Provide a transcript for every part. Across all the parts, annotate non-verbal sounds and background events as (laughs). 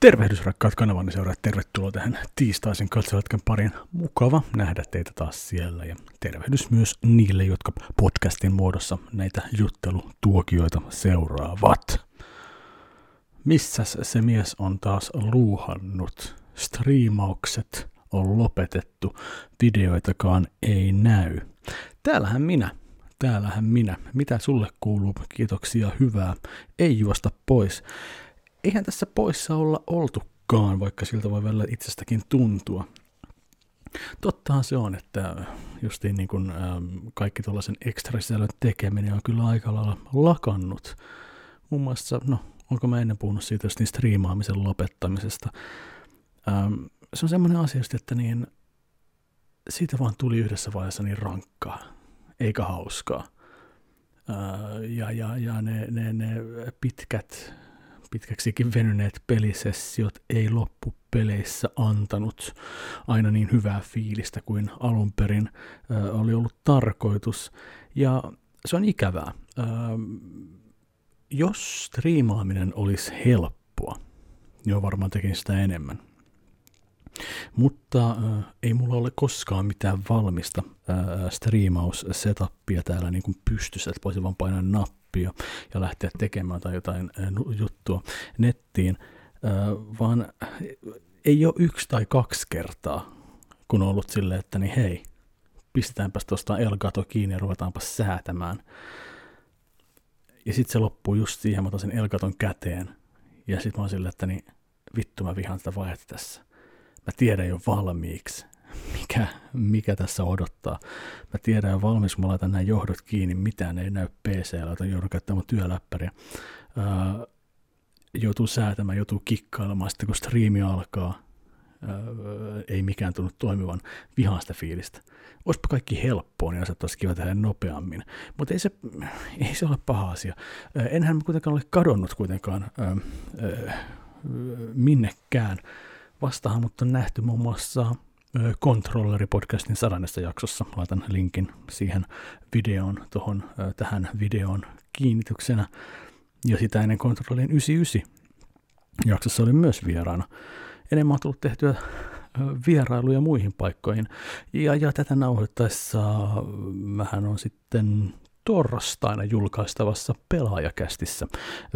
Tervehdys rakkaat kanavani seuraajat, tervetuloa tähän tiistaisen katsovatkan parin. Mukava nähdä teitä taas siellä ja tervehdys myös niille, jotka podcastin muodossa näitä juttelutuokioita seuraavat. Missäs se mies on taas luuhannut? Striimaukset on lopetettu, videoitakaan ei näy. Täällähän minä, täällähän minä. Mitä sulle kuuluu? Kiitoksia, hyvää. Ei juosta pois eihän tässä poissa olla oltukaan, vaikka siltä voi välillä itsestäkin tuntua. Tottahan se on, että justiin niin kuin, ähm, kaikki tuollaisen ekstra tekeminen on kyllä aika lailla lakannut. Muun muassa, no, onko mä ennen puhunut siitä just niin striimaamisen lopettamisesta. Ähm, se on semmoinen asia että niin, siitä vaan tuli yhdessä vaiheessa niin rankkaa, eikä hauskaa. Äh, ja ja, ja ne, ne, ne pitkät pitkäksikin venyneet pelisessiot ei loppupeleissä antanut aina niin hyvää fiilistä kuin alun perin oli ollut tarkoitus. Ja se on ikävää. Jos striimaaminen olisi helppoa, niin varmaan tekin sitä enemmän. Mutta äh, ei mulla ole koskaan mitään valmista äh, striimaus-setupia täällä niin kuin pystyssä, että voisin vaan painaa nappia ja lähteä tekemään tai jotain juttua nettiin, vaan ei ole yksi tai kaksi kertaa, kun on ollut silleen, että niin hei, pistetäänpäs tuosta Elgato kiinni ja ruvetaanpa säätämään. Ja sitten se loppuu just siihen, mä otan sen Elgaton käteen. Ja sitten mä oon silleen, että niin vittu mä vihaan tätä vaihetta tässä mä tiedän jo valmiiksi, mikä, mikä tässä odottaa. Mä tiedän jo valmiiksi, kun mä laitan nämä johdot kiinni, mitään ei näy PC-llä, joten joudun käyttämään työläppäriä. Öö, joutuu säätämään, joutuu kikkailemaan, sitten kun striimi alkaa, öö, ei mikään tunnu toimivan, vihaan sitä fiilistä. Olisipa kaikki helppoa, niin asiat olisi kiva tehdä nopeammin. Mutta ei se, ei se ole paha asia. Öö, enhän kuitenkaan ole kadonnut kuitenkaan öö, öö, minnekään Vastahan mutta on nähty muun muassa Controlleri-podcastin sadannessa jaksossa. Laitan linkin siihen videoon, tohon, tähän videoon kiinnityksenä. Ja sitä ennen Controllerin 99 jaksossa oli myös vieraana. Enemmän on tullut tehtyä vierailuja muihin paikkoihin. Ja, ja tätä nauhoittaessa vähän on sitten torstaina julkaistavassa pelaajakästissä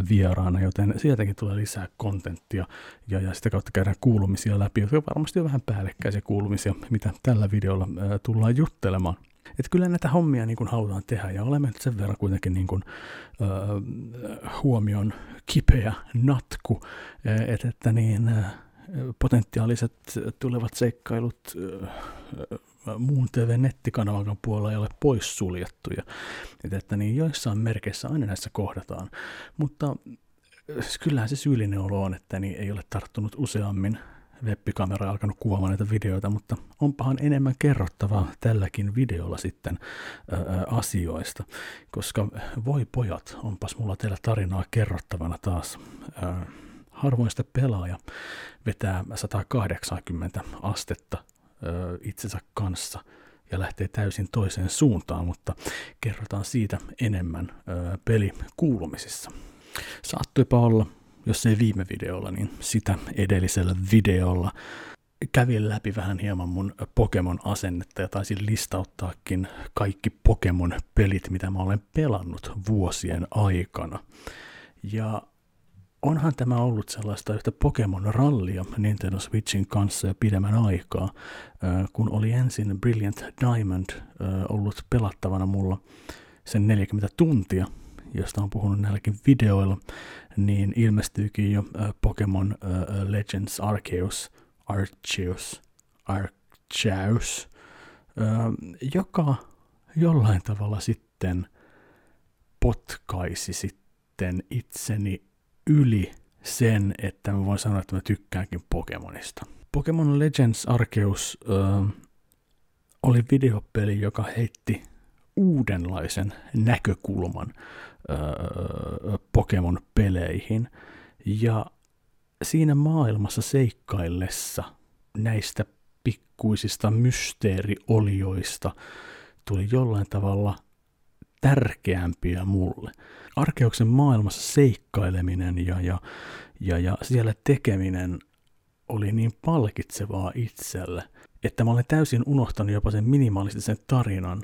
vieraana, joten sieltäkin tulee lisää kontenttia ja, ja sitä kautta käydään kuulumisia läpi, jotka varmasti on vähän päällekkäisiä kuulumisia, mitä tällä videolla ää, tullaan juttelemaan. Että kyllä näitä hommia niin kuin halutaan tehdä ja olemme nyt sen verran kuitenkin niin kuin, äh, huomion kipeä natku, että, että niin, äh, potentiaaliset tulevat seikkailut äh, muun TV-nettikanavan puolella ei ole poissuljettuja. Että, että niin joissain merkeissä aina näissä kohdataan. Mutta äh, kyllähän se syyllinen olo on, että niin ei ole tarttunut useammin webbikamera alkanut kuvaamaan näitä videoita, mutta onpahan enemmän kerrottavaa tälläkin videolla sitten ää, asioista, koska voi pojat, onpas mulla teillä tarinaa kerrottavana taas. Ää, harvoin sitä pelaaja vetää 180 astetta itsensä kanssa ja lähtee täysin toiseen suuntaan, mutta kerrotaan siitä enemmän pelikuulumisissa. Saattuipa olla, jos ei viime videolla, niin sitä edellisellä videolla kävin läpi vähän hieman mun Pokemon-asennetta ja taisin listauttaakin kaikki Pokemon-pelit, mitä mä olen pelannut vuosien aikana. Ja onhan tämä ollut sellaista yhtä Pokemon-rallia Nintendo Switchin kanssa jo pidemmän aikaa, kun oli ensin Brilliant Diamond ollut pelattavana mulla sen 40 tuntia, josta on puhunut näilläkin videoilla, niin ilmestyykin jo Pokemon Legends Arceus, Arceus, Arceus, joka jollain tavalla sitten potkaisi sitten itseni yli sen, että mä voin sanoa, että mä tykkäänkin Pokemonista. Pokemon Legends Arceus ö, oli videopeli, joka heitti uudenlaisen näkökulman ö, Pokemon-peleihin. Ja siinä maailmassa seikkaillessa näistä pikkuisista mysteeriolioista tuli jollain tavalla tärkeämpiä mulle. Arkeuksen maailmassa seikkaileminen ja, ja, Ja, ja siellä tekeminen oli niin palkitsevaa itselle, että mä olen täysin unohtanut jopa sen minimalistisen tarinan,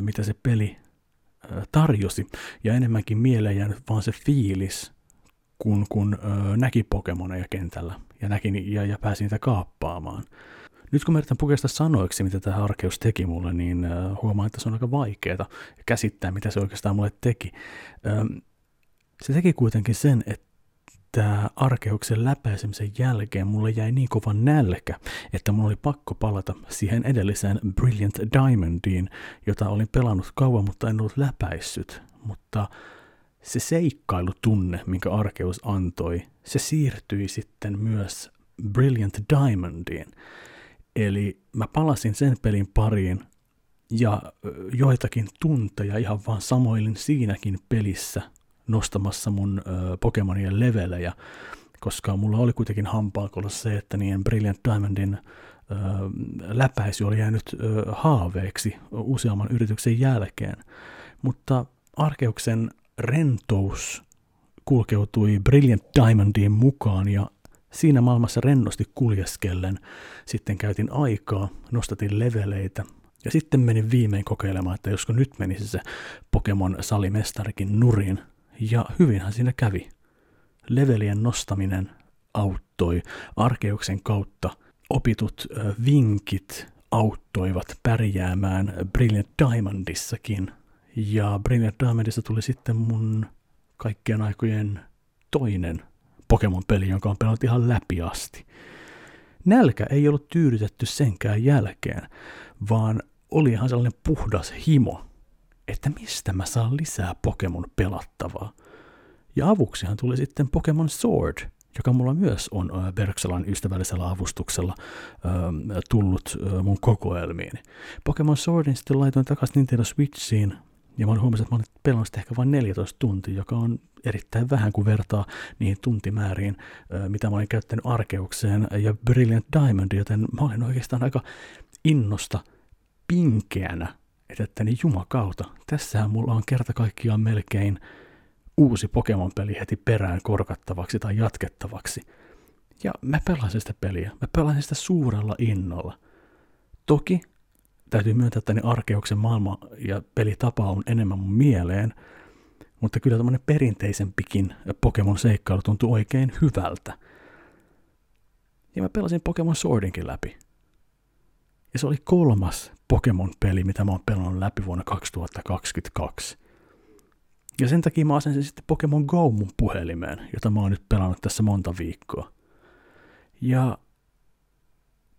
mitä se peli tarjosi. Ja enemmänkin mieleen jäänyt vaan se fiilis, kun, kun näki Pokemoneja kentällä ja, näki, ja, ja pääsi niitä kaappaamaan. Nyt kun mä yritän pukea sitä sanoiksi, mitä tämä arkeus teki mulle, niin huomaan, että se on aika vaikeaa käsittää, mitä se oikeastaan mulle teki. Se teki kuitenkin sen, että arkeuksen läpäisemisen jälkeen mulle jäi niin kova nälkä, että mulla oli pakko palata siihen edelliseen Brilliant Diamondiin, jota olin pelannut kauan, mutta en ollut läpäissyt. Mutta se seikkailutunne, minkä arkeus antoi, se siirtyi sitten myös Brilliant Diamondiin. Eli mä palasin sen pelin pariin ja joitakin tunteja ihan vaan samoilin siinäkin pelissä nostamassa mun ö, Pokemonien levelejä, koska mulla oli kuitenkin hampaakolla se, että niin Brilliant Diamondin ö, läpäisy oli jäänyt ö, haaveeksi useamman yrityksen jälkeen. Mutta Arkeuksen rentous kulkeutui Brilliant Diamondiin mukaan ja siinä maailmassa rennosti kuljeskellen sitten käytin aikaa, nostatin leveleitä ja sitten menin viimein kokeilemaan, että josko nyt menisi se Pokemon salimestarikin nurin. Ja hyvinhän siinä kävi. Levelien nostaminen auttoi Arkeuksen kautta. Opitut vinkit auttoivat pärjäämään Brilliant Diamondissakin – ja Brilliant Diamondista tuli sitten mun kaikkien aikojen toinen Pokemon-peli, jonka on pelannut ihan läpi asti. Nälkä ei ollut tyydytetty senkään jälkeen, vaan oli ihan sellainen puhdas himo, että mistä mä saan lisää Pokemon pelattavaa. Ja avuksihan tuli sitten Pokemon Sword, joka mulla myös on Berksalan ystävällisellä avustuksella tullut mun kokoelmiin. Pokemon Swordin sitten laitoin takaisin Nintendo Switchiin ja mä huomasin, että mä olen pelannut sitä ehkä vain 14 tuntia, joka on erittäin vähän, kun vertaa niihin tuntimääriin, mitä mä olin käyttänyt arkeukseen ja Brilliant Diamond, joten mä olin oikeastaan aika innosta pinkeänä, että niin jumakauta, tässähän mulla on kerta kaikkiaan melkein uusi Pokemon-peli heti perään korkattavaksi tai jatkettavaksi. Ja mä pelasin sitä peliä, mä pelasin sitä suurella innolla. Toki täytyy myöntää, että niin Arkeuksen maailma ja pelitapa on enemmän mun mieleen, mutta kyllä tämmöinen perinteisempikin Pokemon-seikkailu tuntuu oikein hyvältä. Ja mä pelasin Pokemon Swordinkin läpi. Ja se oli kolmas Pokemon-peli, mitä mä oon pelannut läpi vuonna 2022. Ja sen takia mä asensin sitten Pokemon Go mun puhelimeen, jota mä oon nyt pelannut tässä monta viikkoa. Ja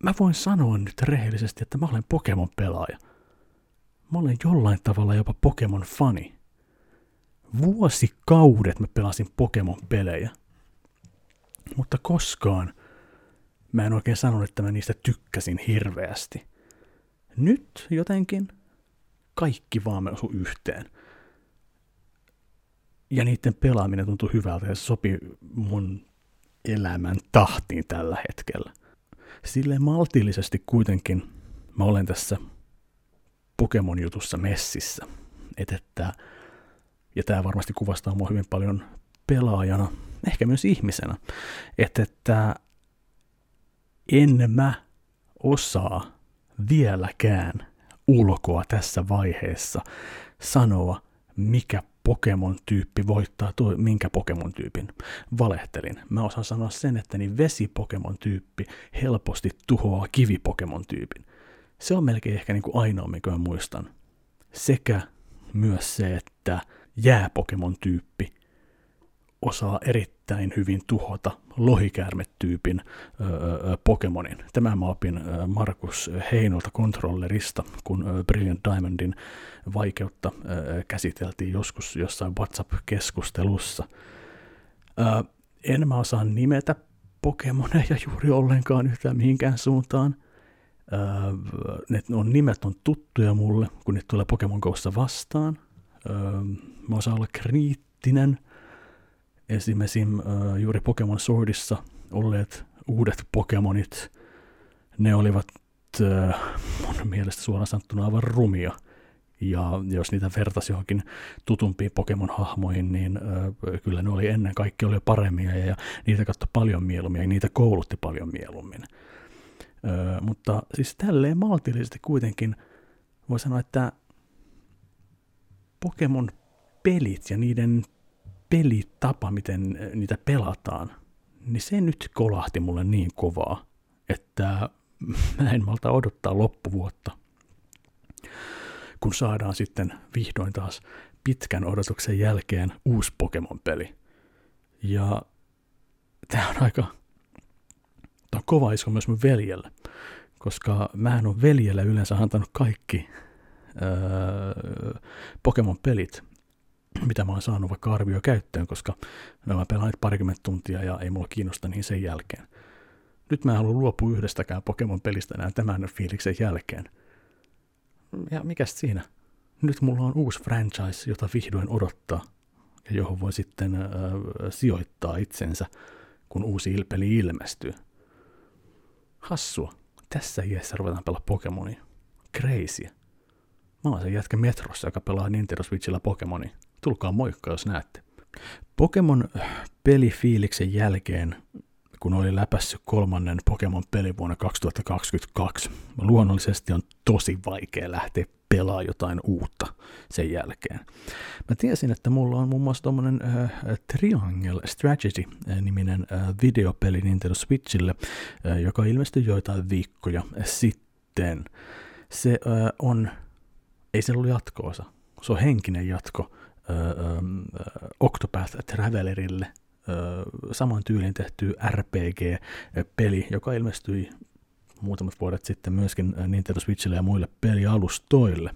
mä voin sanoa nyt rehellisesti, että mä olen Pokemon-pelaaja. Mä olen jollain tavalla jopa Pokemon-fani. Vuosikaudet mä pelasin Pokemon-pelejä. Mutta koskaan mä en oikein sanonut, että mä niistä tykkäsin hirveästi. Nyt jotenkin kaikki vaan me osu yhteen. Ja niiden pelaaminen tuntuu hyvältä ja se sopii mun elämän tahtiin tällä hetkellä sille maltillisesti kuitenkin mä olen tässä Pokemon-jutussa messissä. Et että, ja tämä varmasti kuvastaa mua hyvin paljon pelaajana, ehkä myös ihmisenä, että, että en mä osaa vieläkään ulkoa tässä vaiheessa sanoa, mikä Pokemon-tyyppi voittaa tuo, minkä Pokemon-tyypin. Valehtelin. Mä osaan sanoa sen, että niin vesi-Pokemon-tyyppi helposti tuhoaa kivi-Pokemon-tyypin. Se on melkein ehkä niin kuin ainoa, mikä mä muistan. Sekä myös se, että jää-Pokemon-tyyppi osaa erittäin hyvin tuhota lohikäärmetyypin öö, Pokemonin. Tämä mä opin Markus Heinolta kontrollerista, kun Brilliant Diamondin vaikeutta öö, käsiteltiin joskus jossain WhatsApp-keskustelussa. Öö, en mä osaa nimetä Pokemoneja juuri ollenkaan yhtään mihinkään suuntaan. Öö, ne on, nimet on tuttuja mulle, kun ne tulee Pokemon Go'ssa vastaan. Öö, mä osaan olla kriittinen – esimerkiksi äh, juuri Pokemon Swordissa olleet uudet Pokemonit, ne olivat äh, mun mielestä suoraan sanottuna aivan rumia. Ja jos niitä vertasi johonkin tutumpiin Pokemon-hahmoihin, niin ö, kyllä ne oli ennen kaikkea oli paremmia ja, ja niitä katsoi paljon mieluummin ja niitä koulutti paljon mieluummin. Ö, mutta siis tälleen maltillisesti kuitenkin voi sanoa, että Pokemon pelit ja niiden pelitapa, miten niitä pelataan, niin se nyt kolahti mulle niin kovaa, että (laughs) mä en malta odottaa loppuvuotta, kun saadaan sitten vihdoin taas pitkän odotuksen jälkeen uusi Pokemon-peli. Ja tämä on aika tämä on kova isko myös mun veljelle, koska mä on veljelle yleensä antanut kaikki öö, Pokemon-pelit, mitä mä oon saanut vaikka arvio käyttöön, koska no mä pelaan parikymmentä tuntia ja ei mulla kiinnosta niin sen jälkeen. Nyt mä en halua luopua yhdestäkään Pokemon-pelistä enää tämän fiiliksen jälkeen. Ja mikä siinä? Nyt mulla on uusi franchise, jota vihdoin odottaa, ja johon voi sitten äh, sijoittaa itsensä, kun uusi peli ilmestyy. Hassua. Tässä iässä ruvetaan pelaa Pokemonia. Crazy. Mä oon se jätkä Metrossa, joka pelaa Nintendo Switchillä Pokemonia. Tulkaa moikka, jos näette. Pokemon pelifiiliksen jälkeen kun oli läpässyt kolmannen Pokemon-peli vuonna 2022. Luonnollisesti on tosi vaikea lähteä pelaa jotain uutta sen jälkeen. Mä tiesin, että mulla on muun muassa tuommoinen äh, Triangle Strategy-niminen äh, videopeli Nintendo Switchille, äh, joka ilmestyi joitain viikkoja sitten. Se äh, on, ei se ollut jatkoosa, se on henkinen jatko äh, Octopath Travelerille – saman tyylin tehty RPG-peli, joka ilmestyi muutamat vuodet sitten myöskin Nintendo Switchille ja muille pelialustoille.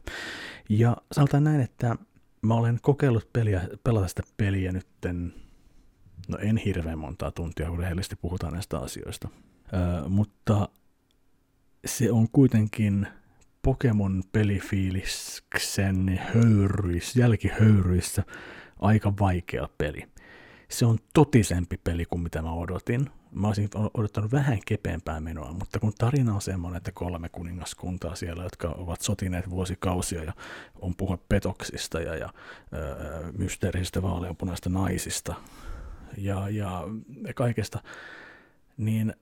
Ja sanotaan näin, että mä olen kokeillut peliä, pelata sitä peliä nytten, no en hirveän montaa tuntia, kun rehellisesti puhutaan näistä asioista. Ö, mutta se on kuitenkin Pokemon pelifiiliksen höyryissä, jälkihöyryissä aika vaikea peli se on totisempi peli kuin mitä mä odotin. Mä olisin odottanut vähän kepeämpää menoa, mutta kun tarina on semmoinen, että kolme kuningaskuntaa siellä, jotka ovat sotineet vuosikausia ja on puhe petoksista ja, ja ö, mysteerisistä vaaleanpunaista naisista ja, ja kaikesta, niin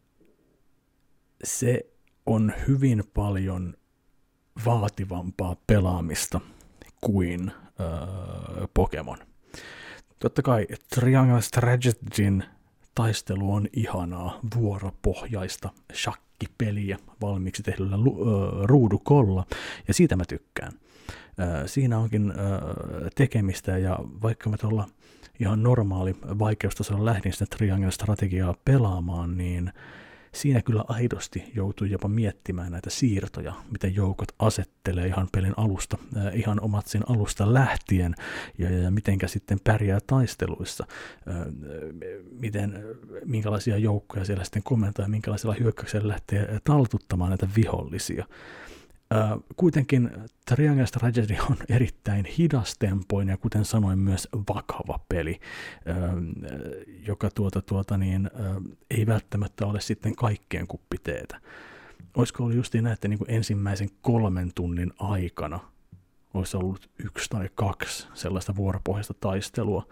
se on hyvin paljon vaativampaa pelaamista kuin ö, Pokemon. Totta kai Triangle Strategyn taistelu on ihanaa vuoropohjaista shakkipeliä valmiiksi tehdyllä ruudukolla, ja siitä mä tykkään. Siinä onkin tekemistä, ja vaikka mä tuolla ihan normaali vaikeustasolla lähdin sitä Triangle-strategiaa pelaamaan, niin siinä kyllä aidosti joutuu jopa miettimään näitä siirtoja, miten joukot asettelee ihan pelin alusta, äh, ihan omat sen alusta lähtien, ja, ja mitenkä sitten pärjää taisteluissa, äh, miten, minkälaisia joukkoja siellä sitten komentaa ja minkälaisilla hyökkäyksillä lähtee taltuttamaan näitä vihollisia. Kuitenkin Triangle Strategy on (laughs) erittäin hidastempoinen ja kuten sanoin myös vakava peli, joka tuota, tuota niin, ei välttämättä ole sitten kaikkien kuppiteetä. Olisiko ollut justiin näin, että niin kuin ensimmäisen kolmen tunnin aikana olisi ollut yksi tai kaksi sellaista vuoropohjaista taistelua,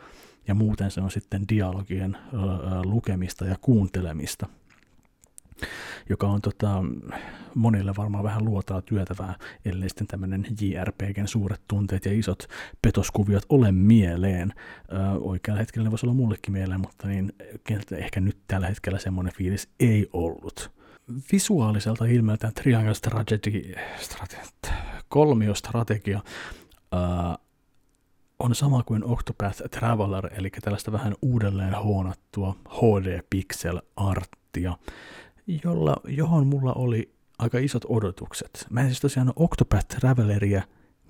ja muuten se on sitten dialogien lukemista ja kuuntelemista – joka on tota, monille varmaan vähän luotaa työtävää, ellei sitten tämmöinen JRPGn suuret tunteet ja isot petoskuviot ole mieleen. Ö, oikealla hetkellä ne voisi olla mullekin mieleen, mutta niin, ehkä nyt tällä hetkellä semmoinen fiilis ei ollut. Visuaaliselta ilmeeltään Triangle Strategy, strate, kolmiostrategia ö, on sama kuin Octopath Traveler, eli tällaista vähän uudelleen huonattua HD-pixel arttia, jolla, johon mulla oli aika isot odotukset. Mä en siis tosiaan Octopath Traveleria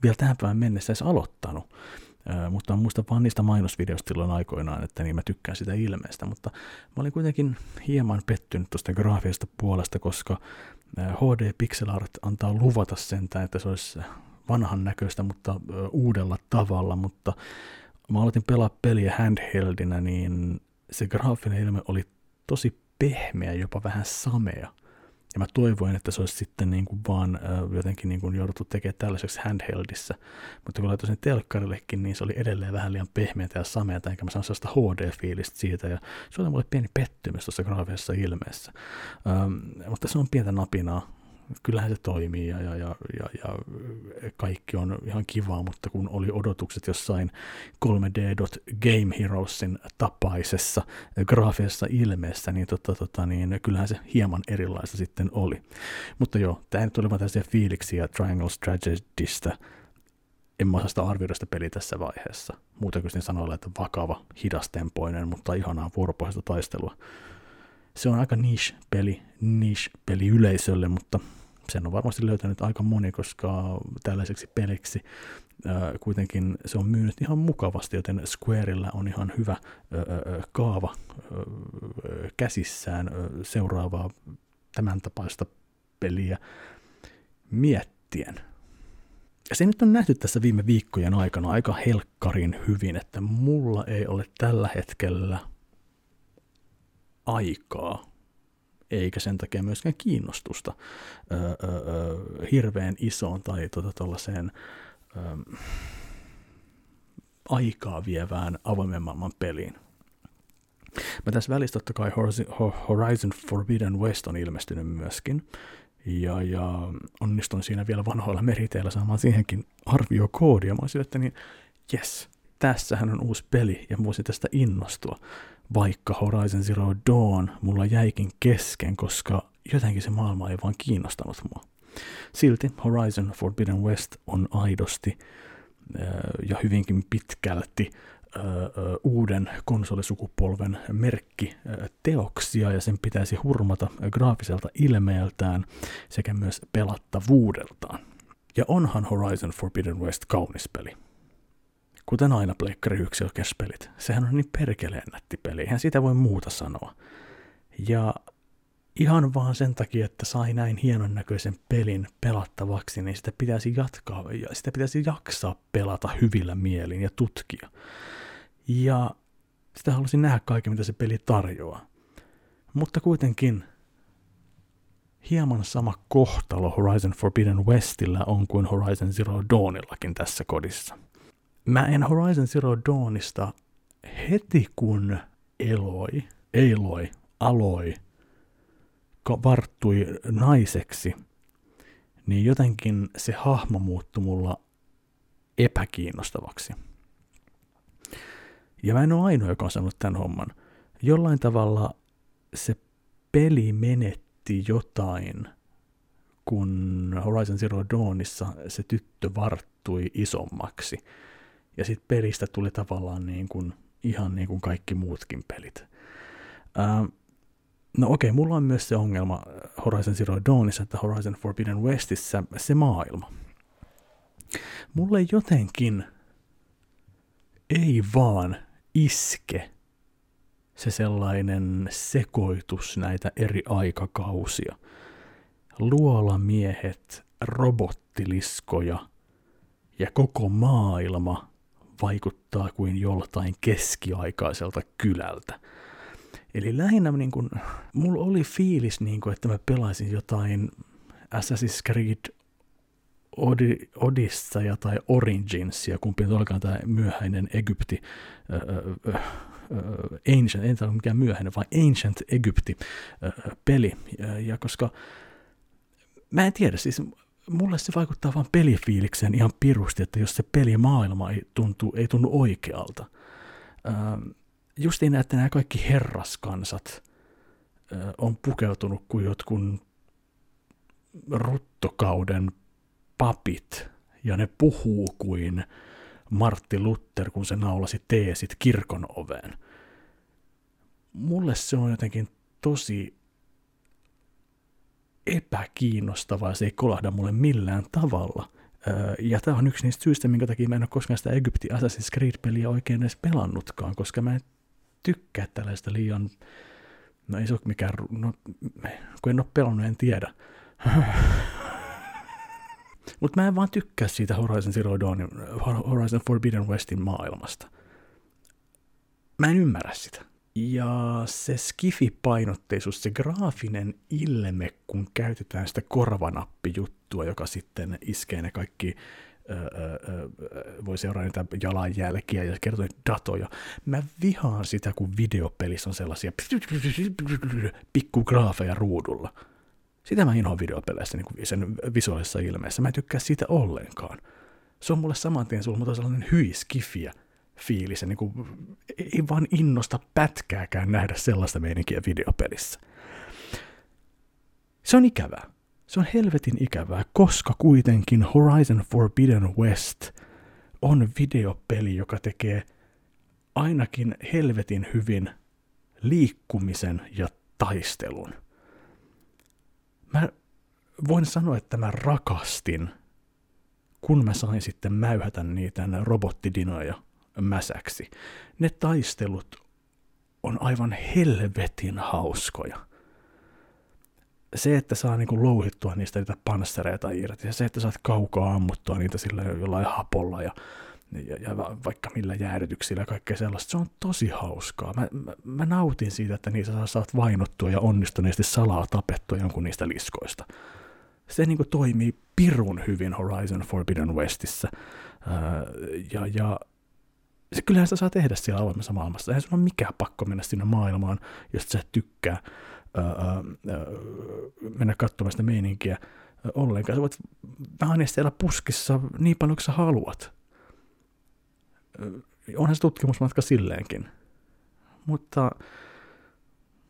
vielä tähän päivään mennessä edes aloittanut, äh, mutta muistan vaan niistä mainosvideoista silloin aikoinaan, että niin mä tykkään sitä ilmeestä, mutta mä olin kuitenkin hieman pettynyt tuosta graafisesta puolesta, koska HD Pixel Art antaa luvata sentään, että se olisi vanhan näköistä, mutta uudella tavalla, mutta mä aloitin pelaa peliä handheldinä, niin se graafinen ilme oli tosi pehmeä, jopa vähän samea. Ja mä toivoin, että se olisi sitten niin kuin vaan äh, jotenkin niin kuin jouduttu tekemään tällaiseksi handheldissa. Mutta kun laitoin sen telkkarillekin, niin se oli edelleen vähän liian pehmeätä ja sameata, enkä mä saanut sellaista HD-fiilistä siitä. Ja se oli mulle pieni pettymys tuossa graafisessa ilmeessä. Ähm, mutta se on pientä napinaa kyllähän se toimii ja, ja, ja, ja, ja kaikki on ihan kivaa, mutta kun oli odotukset jossain 3D.Game Heroesin tapaisessa graafisessa ilmeessä, niin, tota, tota, niin kyllähän se hieman erilaista sitten oli. Mutta joo, tämä nyt oli vaan tällaisia fiiliksiä Triangle Strategista, en mä osaa sitä arvioida sitä peliä tässä vaiheessa. Muuta kuin sanoilla, että vakava, hidastempoinen, mutta ihanaa vuoropohjaista taistelua se on aika niche-peli, niche-peli yleisölle, mutta sen on varmasti löytänyt aika moni, koska tällaiseksi peliksi ää, kuitenkin se on myynyt ihan mukavasti, joten Squarella on ihan hyvä ää, kaava ää, käsissään ää, seuraavaa tämän tapaista peliä miettien. Ja se nyt on nähty tässä viime viikkojen aikana aika helkkarin hyvin, että mulla ei ole tällä hetkellä aikaa, eikä sen takia myöskään kiinnostusta öö, öö, hirveän isoon tai tuollaiseen tota, öö, aikaa vievään avoimen maailman peliin. Mä tässä välissä totta kai Horizon Forbidden West on ilmestynyt myöskin, ja, ja onnistun siinä vielä vanhoilla meriteillä saamaan siihenkin arviokoodia. Mä olisin, että niin, yes, tässähän on uusi peli, ja mä voisin tästä innostua vaikka Horizon Zero Dawn mulla jäikin kesken, koska jotenkin se maailma ei vaan kiinnostanut mua. Silti Horizon Forbidden West on aidosti äh, ja hyvinkin pitkälti äh, äh, uuden konsolisukupolven merkki teoksia ja sen pitäisi hurmata graafiselta ilmeeltään sekä myös pelattavuudeltaan. Ja onhan Horizon Forbidden West kaunis peli. Kuten aina Pleikkari 1 pelit. Sehän on niin perkeleen nätti peli, eihän sitä voi muuta sanoa. Ja ihan vaan sen takia, että sai näin hienon näköisen pelin pelattavaksi, niin sitä pitäisi jatkaa, ja sitä pitäisi jaksaa pelata hyvillä mielin ja tutkia. Ja sitä halusin nähdä kaiken, mitä se peli tarjoaa. Mutta kuitenkin hieman sama kohtalo Horizon Forbidden Westillä on kuin Horizon Zero Dawnillakin tässä kodissa – Mä en Horizon Zero Dawnista heti kun eloi, eiloi, aloi, varttui naiseksi, niin jotenkin se hahmo muuttui mulla epäkiinnostavaksi. Ja mä en ole ainoa, joka on sanonut tämän homman. Jollain tavalla se peli menetti jotain, kun Horizon Zero Dawnissa se tyttö varttui isommaksi – ja sitten pelistä tuli tavallaan niin kuin, ihan niin kuin kaikki muutkin pelit. Ää, no okei, okay, mulla on myös se ongelma Horizon Zero Dawnissa, että Horizon Forbidden Westissä se maailma. Mulle jotenkin ei vaan iske se sellainen sekoitus näitä eri aikakausia. Luolamiehet, robottiliskoja ja koko maailma vaikuttaa kuin joltain keskiaikaiselta kylältä. Eli lähinnä niin kuin, mulla oli fiilis, niin kuin, että mä pelaisin jotain Assassin's Creed Odi- Odisseja tai Originsia, kumpi olkaan tämä myöhäinen Egypti, äh, äh, Ancient, en tiedä mikään myöhäinen, vaan Ancient Egypti-peli. Ja, ja koska mä en tiedä, siis mulle se vaikuttaa vaan pelifiilikseen ihan pirusti, että jos se pelimaailma ei, tuntu, ei tunnu oikealta. Ähm, justiin että nämä kaikki herraskansat äh, on pukeutunut kuin jotkun ruttokauden papit, ja ne puhuu kuin Martti Luther, kun se naulasi teesit kirkon oveen. Mulle se on jotenkin tosi epäkiinnostavaa, se ei kolahda mulle millään tavalla. Ja tämä on yksi niistä syistä, minkä takia mä en ole koskaan sitä Egypti Assassin's Creed-peliä oikein edes pelannutkaan, koska mä en tykkää tällaista liian, no ei se ole mikään, no, kun en ole pelannut, en tiedä. (laughs) Mutta mä en vaan tykkää siitä Horizon Zero Dawn, Horizon Forbidden Westin maailmasta. Mä en ymmärrä sitä. Ja se skifi-painotteisuus, se graafinen ilme, kun käytetään sitä korvanappijuttua, joka sitten iskee ne kaikki voi seuraa niitä jalanjälkiä ja kertoa datoja. Mä vihaan sitä, kun videopelissä on sellaisia pikkugraafeja ruudulla. Sitä mä inhoan videopeleissä niin sen visuaalisessa ilmeessä. Mä en tykkää siitä ollenkaan. Se on mulle saman tien sulla, mutta sellainen hyiskifiä fiilis. Ja niin kuin, ei vaan innosta pätkääkään nähdä sellaista meininkiä videopelissä. Se on ikävää. Se on helvetin ikävää, koska kuitenkin Horizon Forbidden West on videopeli, joka tekee ainakin helvetin hyvin liikkumisen ja taistelun. Mä voin sanoa, että mä rakastin, kun mä sain sitten mäyhätä niitä robottidinoja mäsäksi. Ne taistelut on aivan helvetin hauskoja se, että saa niin louhittua niistä niitä panssereita irti, ja se, että saat kaukaa ammuttua niitä sillä jollain hapolla ja, ja, ja vaikka millä jäädytyksillä ja kaikkea sellaista, se on tosi hauskaa. Mä, mä, mä nautin siitä, että niissä saat vainottua ja onnistuneesti salaa tapettua jonkun niistä liskoista. Se niin toimii pirun hyvin Horizon Forbidden Westissä. Ja, ja se kyllähän sitä saa tehdä siellä avoimessa maailmassa. Eihän sun ole mikään pakko mennä sinne maailmaan, jos sä tykkää ää, mennä katsomaan sitä meininkiä ollenkaan. Sä voit vähän siellä puskissa niin paljon kuin sä haluat. Onhan se tutkimusmatka silleenkin. Mutta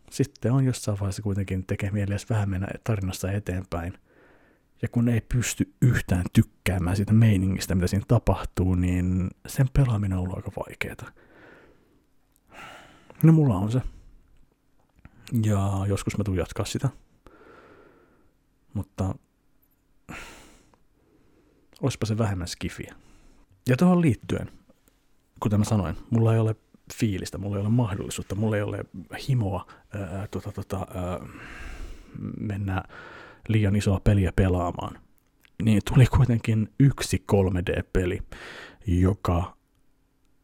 sitten on jossain vaiheessa kuitenkin tekee mieli vähän mennä tarinassa eteenpäin. Ja kun ei pysty yhtään tykkäämään siitä meiningistä, mitä siinä tapahtuu, niin sen pelaaminen on ollut aika vaikeaa. No mulla on se. Ja joskus mä tuun jatkaa sitä. Mutta olisipa se vähemmän skifiä. Ja tuohon liittyen, kuten mä sanoin, mulla ei ole fiilistä, mulla ei ole mahdollisuutta, mulla ei ole himoa ää, tota, tota, ää, mennä liian isoa peliä pelaamaan. Niin tuli kuitenkin yksi 3D-peli, joka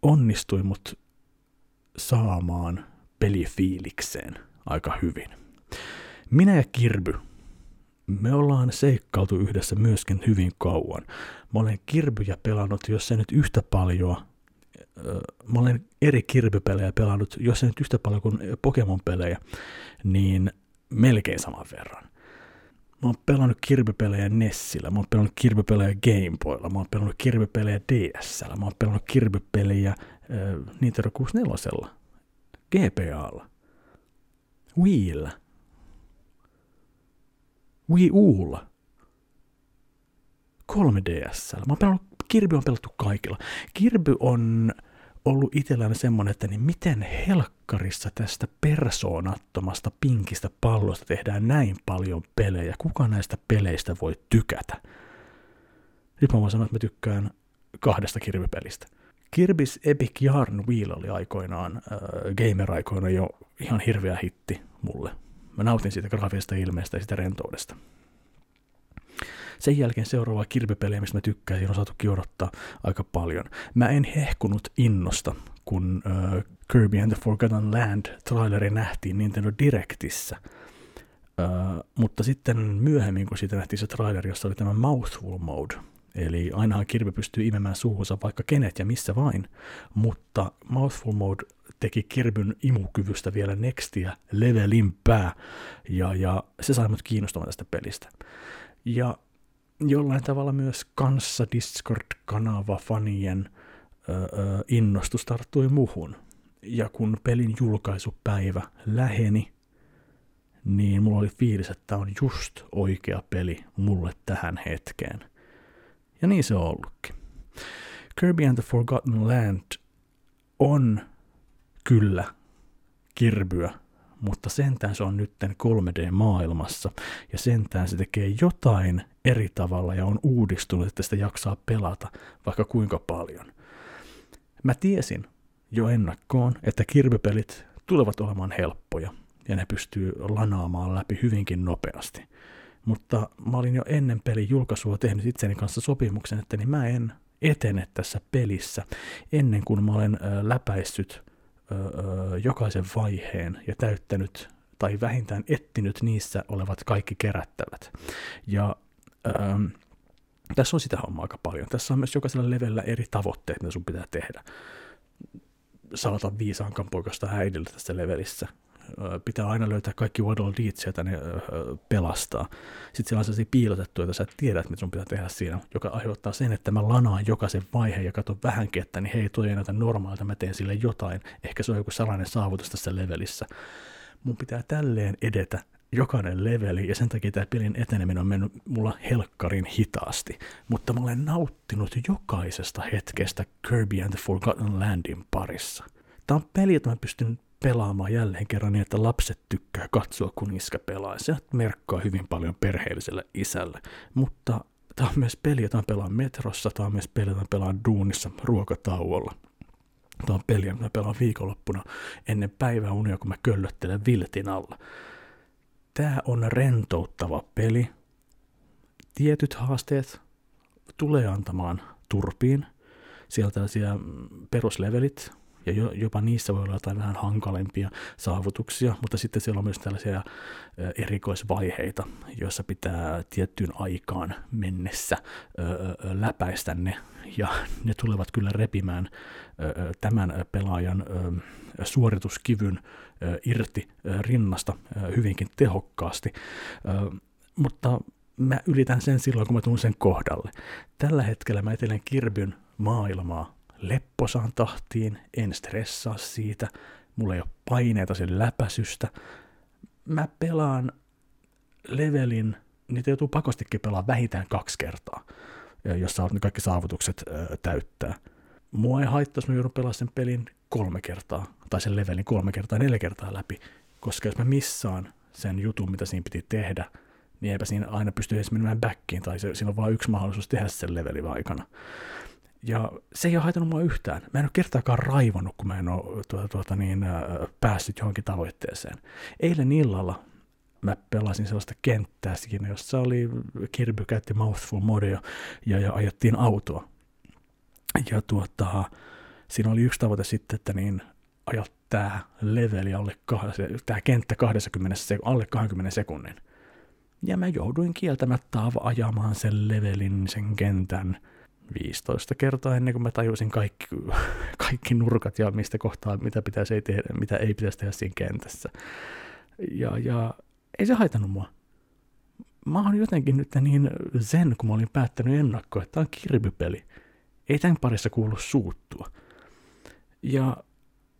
onnistui mut saamaan pelifiilikseen – aika hyvin. Minä ja Kirby, me ollaan seikkailtu yhdessä myöskin hyvin kauan. Mä olen Kirbyjä pelannut, jos se nyt yhtä paljon, mä olen eri Kirby-pelejä pelannut, jos se nyt yhtä paljon kuin Pokemon-pelejä, niin melkein saman verran. Mä oon pelannut Kirby-pelejä Nessillä, mä oon pelannut Kirby-pelejä Gameboylla, mä oon pelannut Kirby-pelejä DSllä, mä oon pelannut Kirby-pelejä äh, Nintendo 64, GPAlla. Wiillä. Wii Ulla. 3DS. Mä oon pelannut, Kirby on pelattu kaikilla. Kirby on ollut itsellään semmonen, että niin miten helkkarissa tästä persoonattomasta pinkistä pallosta tehdään näin paljon pelejä. Kuka näistä peleistä voi tykätä? Nyt mä voin sanoa, että mä tykkään kahdesta Kirby-pelistä. Kirby's Epic Yarn Wheel oli aikoinaan, äh, gamer-aikoina jo ihan hirveä hitti mulle. Mä nautin siitä graafisesta ilmeestä ja sitä rentoudesta. Sen jälkeen seuraava kirpipeliä, mistä mä tykkäsin, on saatu odottaa aika paljon. Mä en hehkunut innosta, kun uh, Kirby and the Forgotten Land traileri nähtiin Nintendo Directissä. Uh, mutta sitten myöhemmin, kun siitä nähtiin se traileri, jossa oli tämä Mouthful Mode, Eli ainahan kirpi pystyy imemään suuhunsa vaikka kenet ja missä vain, mutta Mouthful Mode teki Kirbyn imukyvystä vielä nextia levelimpää, ja, ja se sai mut kiinnostumaan tästä pelistä. Ja jollain tavalla myös kanssa Discord-kanava fanien ö, ö, innostus tarttui muhun. Ja kun pelin julkaisupäivä läheni, niin mulla oli fiilis, että tämä on just oikea peli mulle tähän hetkeen. Ja niin se on ollutkin. Kirby and the Forgotten Land on kyllä kirbyä, mutta sentään se on nytten 3D-maailmassa, ja sentään se tekee jotain eri tavalla ja on uudistunut, että sitä jaksaa pelata vaikka kuinka paljon. Mä tiesin jo ennakkoon, että kirbypelit tulevat olemaan helppoja, ja ne pystyy lanaamaan läpi hyvinkin nopeasti. Mutta mä olin jo ennen pelin julkaisua tehnyt itseni kanssa sopimuksen, että niin mä en etene tässä pelissä ennen kuin mä olen läpäissyt öö, jokaisen vaiheen ja täyttänyt tai vähintään ettinyt niissä olevat kaikki kerättävät. Ja öö, tässä on sitä hommaa aika paljon. Tässä on myös jokaisella levellä eri tavoitteet, mitä sun pitää tehdä. Saata viisaan poikasta äidiltä tässä levelissä pitää aina löytää kaikki Waddle Deeds, joita ne pelastaa. Sitten siellä on sellaisia piilotettuja, että sä et tiedä, mitä sun pitää tehdä siinä, joka aiheuttaa sen, että mä lanaan jokaisen vaiheen ja katson vähänkin, että niin hei, toi ei näytä normaalilta, mä teen sille jotain. Ehkä se on joku salainen saavutus tässä levelissä. Mun pitää tälleen edetä jokainen leveli, ja sen takia tämä pelin eteneminen on mennyt mulla helkkarin hitaasti. Mutta mä olen nauttinut jokaisesta hetkestä Kirby and the Forgotten Landin parissa. Tämä on peli, jota mä pystyn pelaamaan jälleen kerran niin, että lapset tykkää katsoa, kun iskä pelaa. Se merkkaa hyvin paljon perheelliselle isälle. Mutta tämä on myös peli, jota pelaan metrossa, tämä on myös peli, jota pelaan duunissa ruokatauolla. Tämä on peli, jota pelaan viikonloppuna ennen päiväunia, kun mä köllöttelen viltin alla. Tämä on rentouttava peli. Tietyt haasteet tulee antamaan turpiin. Sieltä tällaisia peruslevelit, ja jopa niissä voi olla jotain vähän hankalempia saavutuksia, mutta sitten siellä on myös tällaisia erikoisvaiheita, joissa pitää tiettyyn aikaan mennessä läpäistä ne, ja ne tulevat kyllä repimään tämän pelaajan suorituskyvyn irti rinnasta hyvinkin tehokkaasti, mutta mä ylitän sen silloin, kun mä tuun sen kohdalle. Tällä hetkellä mä etelen Kirbyn maailmaa lepposaan tahtiin, en stressaa siitä, mulla ei ole paineita sen läpäsystä. Mä pelaan levelin, niitä joutuu pakostikin pelaa vähintään kaksi kertaa, jos saa kaikki saavutukset täyttää. Mua ei haittaisi, mä joudun pelaamaan sen pelin kolme kertaa, tai sen levelin kolme kertaa, neljä kertaa läpi, koska jos mä missaan sen jutun, mitä siinä piti tehdä, niin eipä siinä aina pysty edes menemään backiin, tai se, siinä on vain yksi mahdollisuus tehdä sen levelin aikana. Ja se ei ole haitannut mua yhtään. Mä en ole kertaakaan raivannut, kun mä en ole tuota, tuota, niin, äh, päässyt johonkin tavoitteeseen. Eilen illalla mä pelasin sellaista kenttää siinä, jossa oli Kirby käytti Mouthful modea ja, ja ajettiin autoa. Ja tuota, siinä oli yksi tavoite sitten, että niin ajat tämä leveli alle, tämä kenttä 20, alle 20 sekunnin. Ja mä jouduin kieltämättä ajamaan sen levelin, sen kentän 15 kertaa ennen kuin mä tajusin kaikki, (laughs) kaikki nurkat ja mistä kohtaa, mitä, pitäisi ei tehdä, mitä ei pitäisi tehdä siinä kentässä. Ja, ja ei se haitannut mua. Mä oon jotenkin nyt niin zen, kun mä olin päättänyt ennakkoon, että tämä on kirbypeli. Ei tämän parissa kuulu suuttua. Ja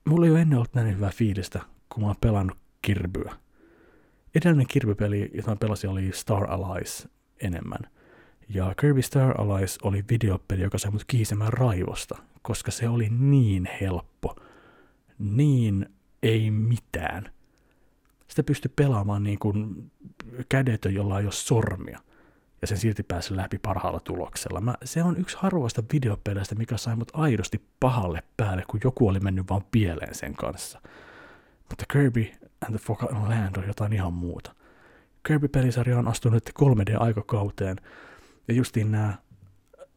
mulla ei ole ennen ollut näin hyvää fiilistä, kun mä oon pelannut kirbyä. Edellinen kirbypeli, jota mä pelasin, oli Star Allies enemmän – ja Kirby Star Allies oli videopeli, joka sai mut kiisemään raivosta, koska se oli niin helppo. Niin ei mitään. Sitä pystyi pelaamaan niin kuin kädetön, jolla ei ole sormia. Ja sen silti pääsi läpi parhaalla tuloksella. Mä, se on yksi harvoista videopeleistä, mikä sai mut aidosti pahalle päälle, kun joku oli mennyt vaan pieleen sen kanssa. Mutta Kirby and the Forgotten Land on jotain ihan muuta. Kirby-pelisarja on astunut 3D-aikakauteen, ja justiin nämä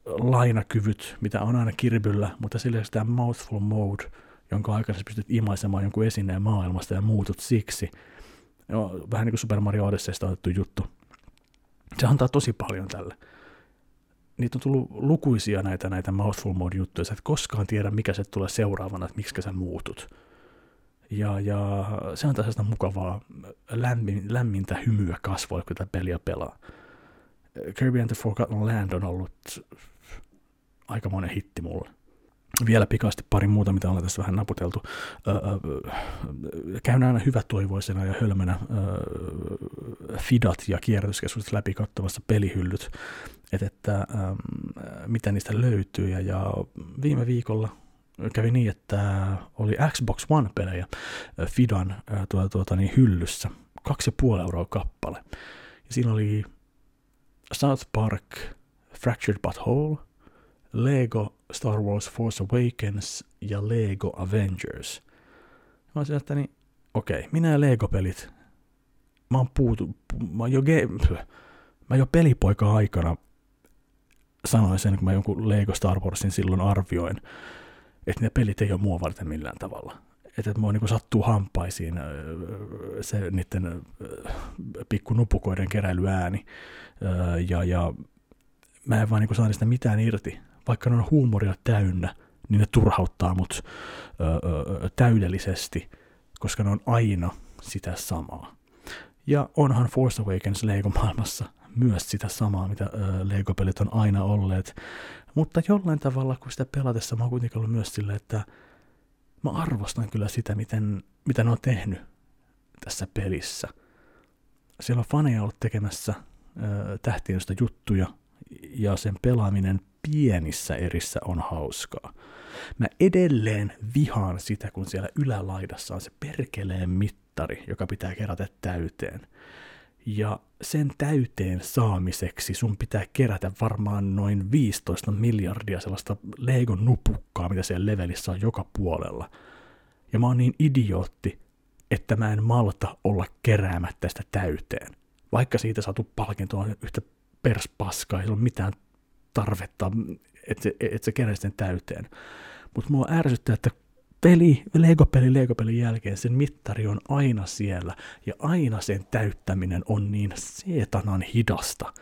lainakyvyt, mitä on aina kirbyllä, mutta sillä tämä mouthful mode, jonka aikana sä pystyt imaisemaan jonkun esineen maailmasta ja muutut siksi. No, vähän niin kuin Super Mario Odysseysta otettu juttu. Se antaa tosi paljon tälle. Niitä on tullut lukuisia näitä, näitä mouthful mode juttuja, sä et koskaan tiedä, mikä se tulee seuraavana, että miksi sä muutut. Ja, ja se antaa sellaista mukavaa lämmin, lämmintä hymyä kasvoille, kun tätä peliä pelaa. Kirby and the Forgotten Land on ollut aikamoinen hitti mulle. Vielä pikaisesti pari muuta, mitä ollaan tässä vähän naputeltu. Käyn aina toivoisena ja hölmönä Fidat ja kierrätyskeskukset läpi kattavassa pelihyllyt, että, että mitä niistä löytyy. Ja, ja viime viikolla kävi niin, että oli Xbox One-pelejä Fidan tuota, tuota, niin hyllyssä. 2,5 euroa kappale. Ja siinä oli South Park, Fractured But Whole, Lego Star Wars Force Awakens ja Lego Avengers. Mä olisin, että niin, okei, okay, minä ja Lego-pelit, mä oon puutu, mä jo, ge- mä jo pelipoika aikana sanoin sen, kun mä jonkun Lego Star Warsin silloin arvioin, että ne pelit ei ole mua varten millään tavalla. Että mua niin sattuu hampaisiin se niiden pikkunupukoiden keräilyääni, ja, ja mä en vaan niin saa niistä mitään irti. Vaikka ne on huumoria täynnä, niin ne turhauttaa mut täydellisesti, koska ne on aina sitä samaa. Ja onhan Force Awakens Lego-maailmassa myös sitä samaa, mitä Lego-pelit on aina olleet. Mutta jollain tavalla, kun sitä pelatessa mä oon kuitenkin ollut myös silleen, että mä arvostan kyllä sitä, miten, mitä ne on tehnyt tässä pelissä. Siellä on faneja ollut tekemässä tähtiöstä juttuja, ja sen pelaaminen pienissä erissä on hauskaa. Mä edelleen vihaan sitä, kun siellä ylälaidassa on se perkeleen mittari, joka pitää kerätä täyteen. Ja sen täyteen saamiseksi sun pitää kerätä varmaan noin 15 miljardia sellaista Legon nupukkaa, mitä siellä levelissä on joka puolella. Ja mä oon niin idiootti, että mä en malta olla keräämättä sitä täyteen. Vaikka siitä saatu palkintoa yhtä perspaskaa, ei ole mitään tarvetta, että se, et se keräisi sen täyteen. Mutta mua ärsyttää, että peli, Lego-peli Lego-pelin jälkeen sen mittari on aina siellä, ja aina sen täyttäminen on niin seetanan hidasta.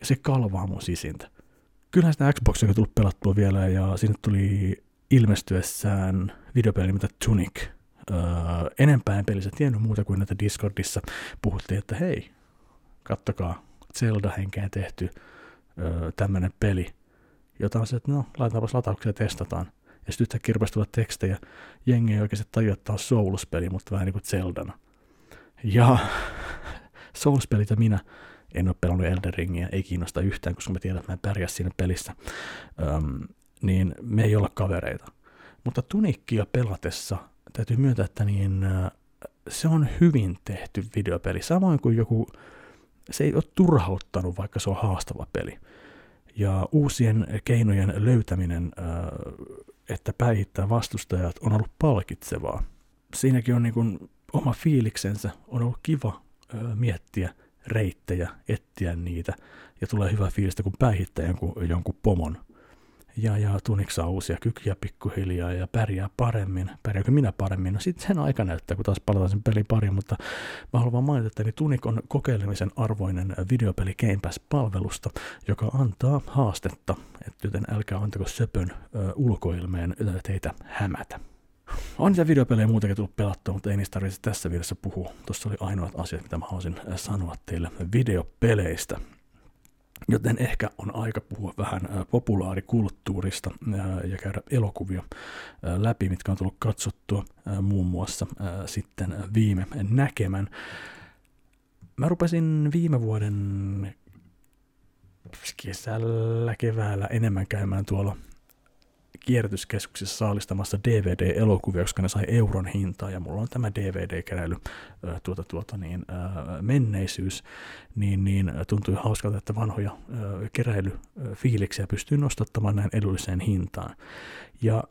Ja se kalvaa mun sisintä. Kyllähän sitä Xboxia on tullut pelattua vielä, ja sinne tuli ilmestyessään videopeli nimeltä Tunic. Öö, enempää en pelissä tiennyt muuta kuin että Discordissa puhuttiin, että hei, kattokaa, Zelda-henkeen tehty öö, tämmöinen peli, jota on se, että no, laitetaanpas latauksia ja testataan. Ja sitten yhtäkkiä rupesi tulla tekstejä. Jengi ei oikeasti tajua, että on Souls-peli, mutta vähän niin kuin Zeldana. Ja (laughs) Souls-pelit ja minä en ole pelannut Elden Ringiä, ei kiinnosta yhtään, koska mä tiedän, että mä en pärjää siinä pelissä. Öm, niin me ei olla kavereita. Mutta Tunikkia pelatessa täytyy myöntää, että niin, se on hyvin tehty videopeli. Samoin kuin joku se ei ole turhauttanut, vaikka se on haastava peli. Ja uusien keinojen löytäminen, äh, että päihittää vastustajat, on ollut palkitsevaa. Siinäkin on niin kuin oma fiiliksensä, on ollut kiva äh, miettiä reittejä, etsiä niitä, ja tulee hyvä fiilistä, kun päihittää jonkun, jonkun pomon ja, ja Tunik saa uusia kykyjä pikkuhiljaa ja pärjää paremmin. Pärjääkö minä paremmin? No sitten sen aika näyttää, kun taas palataan sen peli pari, mutta mä haluan vaan mainita, että Tunik on kokeilemisen arvoinen videopeli Game Pass-palvelusta, joka antaa haastetta, että joten älkää antako söpön ö, ulkoilmeen teitä hämätä. On niitä videopelejä muutenkin tullut pelattua, mutta ei niistä tarvitse tässä videossa puhua. Tuossa oli ainoat asiat, mitä mä haluaisin sanoa teille videopeleistä. Joten ehkä on aika puhua vähän populaarikulttuurista ja käydä elokuvia läpi, mitkä on tullut katsottua muun muassa sitten viime näkemän. Mä rupesin viime vuoden kesällä, keväällä enemmän käymään tuolla kierrätyskeskuksissa saalistamassa DVD-elokuvia, koska ne sai euron hintaa, ja mulla on tämä DVD-keräily tuota, tuota, niin, menneisyys, niin, niin tuntui hauskalta, että vanhoja keräilyfiiliksiä pystyy nostattamaan näin edulliseen hintaan. Ja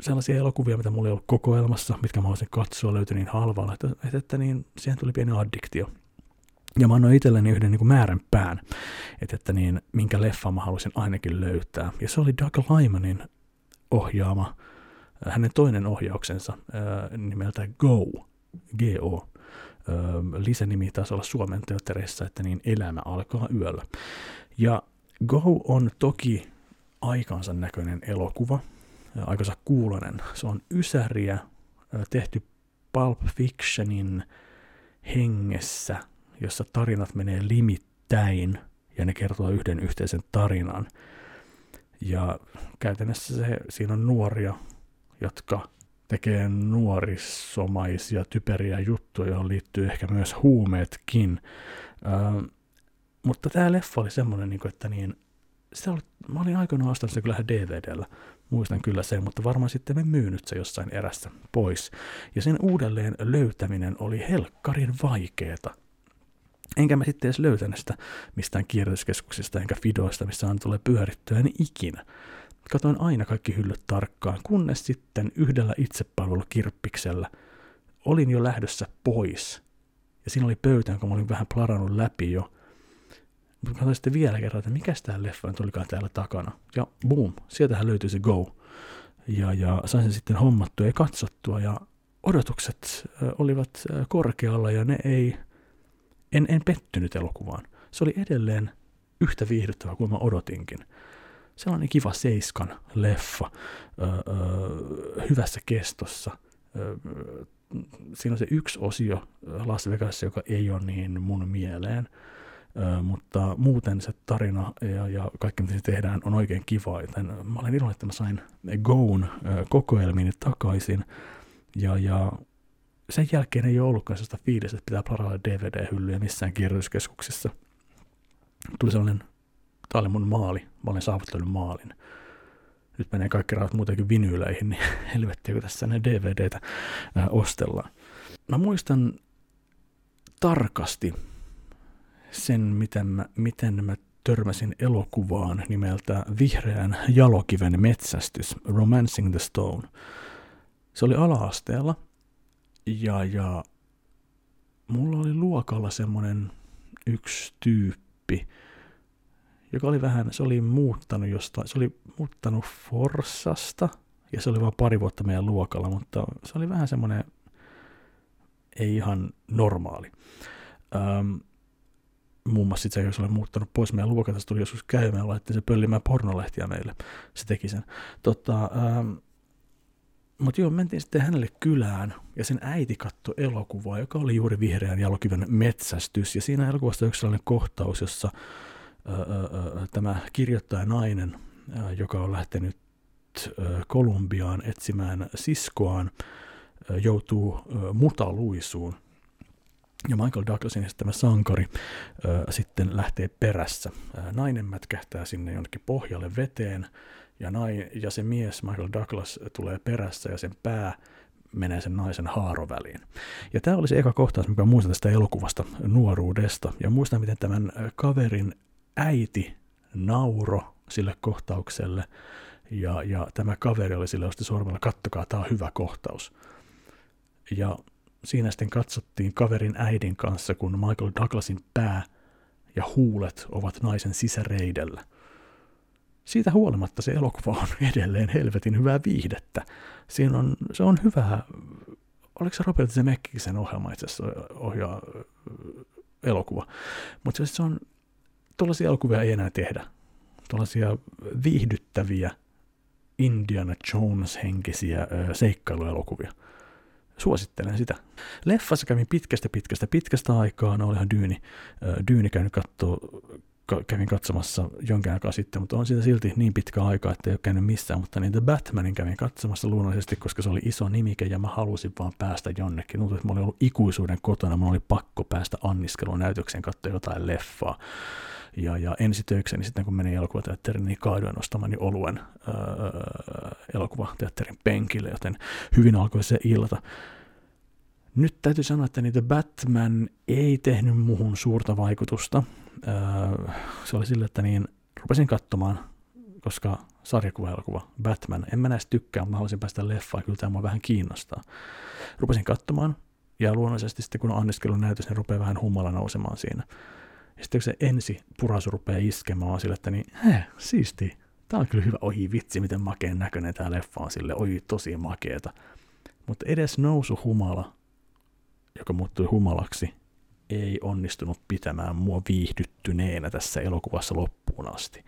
sellaisia elokuvia, mitä mulla ei ollut kokoelmassa, mitkä mä haluaisin katsoa, löytyi niin halvalla, että, että, että niin, siihen tuli pieni addiktio. Ja mä annoin itselleni yhden niin kuin määrän pään, että, että niin, minkä leffa mä haluaisin ainakin löytää. Ja se oli Doug Lymanin ohjaama, äh, hänen toinen ohjauksensa äh, nimeltä Go, G-O. Äh, lisänimi taisi olla Suomen teattereissa, että niin elämä alkaa yöllä. Ja Go on toki aikansa näköinen elokuva, aikansa kuulonen. Se on ysäriä, tehty Pulp Fictionin hengessä – jossa tarinat menee limittäin ja ne kertoo yhden yhteisen tarinan. Ja käytännössä se, siinä on nuoria, jotka tekee nuorisomaisia, typeriä juttuja, joihin liittyy ehkä myös huumeetkin. Ö, mutta tämä leffa oli semmoinen, niin että niin, sitä oli, mä olin aikoinaan ostanut se kyllähän DVDllä, muistan kyllä sen, mutta varmaan sitten me myynyt se jossain erässä pois. Ja sen uudelleen löytäminen oli helkkarin vaikeeta. Enkä mä sitten edes löytänyt sitä mistään kierrätyskeskuksista enkä Fidoista, missä on tulee pyörittyä, niin ikinä. Katoin aina kaikki hyllyt tarkkaan, kunnes sitten yhdellä itsepalvelukirppiksellä olin jo lähdössä pois. Ja siinä oli pöytä, jonka mä olin vähän plarannut läpi jo. Mutta katsoin sitten vielä kerran, että mikä tämä leffa nyt olikaan täällä takana. Ja boom, sieltähän löytyi se Go. ja, ja sain sen sitten hommattua ja katsottua ja odotukset olivat korkealla ja ne ei, en, en pettynyt elokuvaan. Se oli edelleen yhtä viihdyttävä kuin mä odotinkin. Sellainen kiva seiskan leffa, öö, hyvässä kestossa. Öö, siinä on se yksi osio Las Vegas, joka ei ole niin mun mieleen, öö, mutta muuten se tarina ja, ja kaikki mitä se tehdään on oikein kiva, joten mä olen iloinen, että mä sain Goon kokoelmiini takaisin, ja, ja sen jälkeen ei ole ollutkaan sellaista fiilistä, että pitää plarailla DVD-hyllyjä missään kirjoituskeskuksissa. Tuli sellainen, tämä oli mun maali, mä olen saavuttanut maalin. Nyt menee kaikki rahat muutenkin vinyyleihin, niin (laughs) helvettiä, kun tässä ne DVDtä ostellaan. Mä muistan tarkasti sen, miten mä, miten mä törmäsin elokuvaan nimeltä Vihreän jalokiven metsästys, Romancing the Stone. Se oli ala-asteella, ja, ja mulla oli luokalla semmoinen yksi tyyppi, joka oli vähän, se oli muuttanut jostain, se oli muuttanut Forsasta, ja se oli vain pari vuotta meidän luokalla, mutta se oli vähän semmoinen, ei ihan normaali. Ähm, muun muassa sit se, jos oli muuttanut pois meidän luokalta, se tuli joskus käymään, laittoi se pöllimään pornolehtiä meille. Se teki sen. Tota, ähm, mutta joo, mentiin sitten hänelle kylään ja sen äiti katsoi elokuvaa, joka oli juuri vihreän jalokiven metsästys. Ja siinä elokuvassa yksi sellainen kohtaus, jossa ää, ää, tämä kirjoittaja nainen, ää, joka on lähtenyt ää, Kolumbiaan etsimään siskoaan, ää, joutuu ää, mutaluisuun. Ja Michael Douglasin esittämä sankari ää, sitten lähtee perässä. Ää, nainen mätkähtää sinne jonnekin pohjalle veteen ja, nai, ja se mies, Michael Douglas, tulee perässä ja sen pää menee sen naisen haaroväliin. Ja tämä oli se eka kohtaus, mikä muistan tästä elokuvasta nuoruudesta. Ja muistan, miten tämän kaverin äiti nauro sille kohtaukselle. Ja, ja tämä kaveri oli sille osti sormella, kattokaa, tämä on hyvä kohtaus. Ja siinä sitten katsottiin kaverin äidin kanssa, kun Michael Douglasin pää ja huulet ovat naisen sisäreidellä – siitä huolimatta se elokuva on (laughs) edelleen helvetin hyvää viihdettä. Siinä on, se on hyvää, oliko se Robert Zemeckisen ohjelma itse asiassa ohjaa elokuva, mutta se on, tuollaisia elokuvia ei enää tehdä. Tuollaisia viihdyttäviä Indiana Jones-henkisiä seikkailuelokuvia. Suosittelen sitä. Leffassa kävin pitkästä pitkästä pitkästä aikaa, no olihan Dyyni, Dyyni käynyt katsoa kävin katsomassa jonkin aikaa sitten, mutta on siitä silti niin pitkä aika, että ei ole käynyt missään, mutta niin The Batmanin kävin katsomassa luonnollisesti, koska se oli iso nimike ja mä halusin vaan päästä jonnekin. Tuntuu, että mä olin ollut ikuisuuden kotona, mun oli pakko päästä anniskelun näytökseen katsoa jotain leffaa. Ja, ja ensitöikseni sitten kun menin elokuvateatteriin, niin kaadoin ostamani oluen öö, elokuvateatterin penkille, joten hyvin alkoi se ilta. Nyt täytyy sanoa, että niitä Batman ei tehnyt muhun suurta vaikutusta. Öö, se oli sille, että niin rupesin katsomaan, koska sarjakuva-elokuva Batman, en mä näistä tykkää, mutta mä haluaisin päästä leffaan, kyllä tämä mua vähän kiinnostaa. Rupesin katsomaan, ja luonnollisesti sitten kun on anniskelun näytös, niin rupeaa vähän humala nousemaan siinä. Ja sitten kun se ensi purasu rupeaa iskemään sille, että niin, heh, siisti, tää on kyllä hyvä, oi vitsi, miten makeen näköinen tää leffa on sille, oi tosi makeeta. Mutta edes nousu humala, joka muuttui humalaksi, ei onnistunut pitämään mua viihdyttyneenä tässä elokuvassa loppuun asti.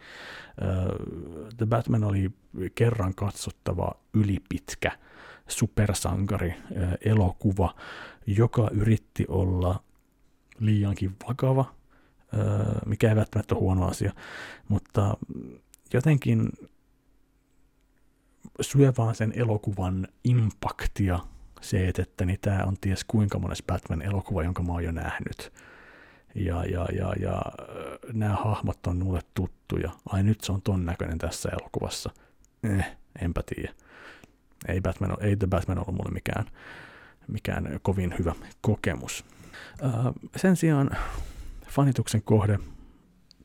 The Batman oli kerran katsottava ylipitkä supersankari elokuva, joka yritti olla liiankin vakava, mikä ei välttämättä ole huono asia, mutta jotenkin syö vaan sen elokuvan impaktia se, että, että niin tämä on ties kuinka mones Batman-elokuva, jonka mä oon jo nähnyt. Ja, ja, ja, ja nämä hahmot on mulle tuttuja. Ai nyt se on ton näköinen tässä elokuvassa. Eh, enpä tiedä. Ei, Batman, ei The Batman ollut mulle mikään, mikään kovin hyvä kokemus. Uh, sen sijaan fanituksen kohde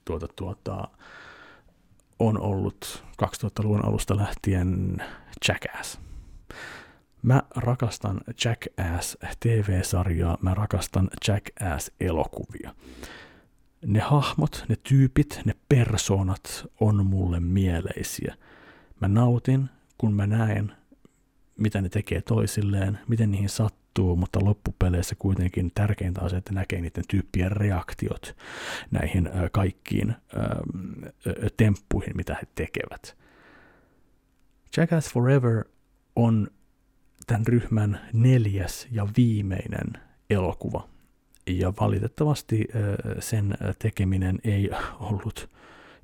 tuota, tuota, on ollut 2000-luvun alusta lähtien Jackass. Mä rakastan Jackass TV-sarjaa, mä rakastan Jackass-elokuvia. Ne hahmot, ne tyypit, ne persoonat on mulle mieleisiä. Mä nautin, kun mä näen, mitä ne tekee toisilleen, miten niihin sattuu, mutta loppupeleissä kuitenkin tärkeintä on se, että näkee niiden tyyppien reaktiot näihin kaikkiin temppuihin, mitä he tekevät. Jackass Forever on tämän ryhmän neljäs ja viimeinen elokuva. Ja valitettavasti sen tekeminen ei ollut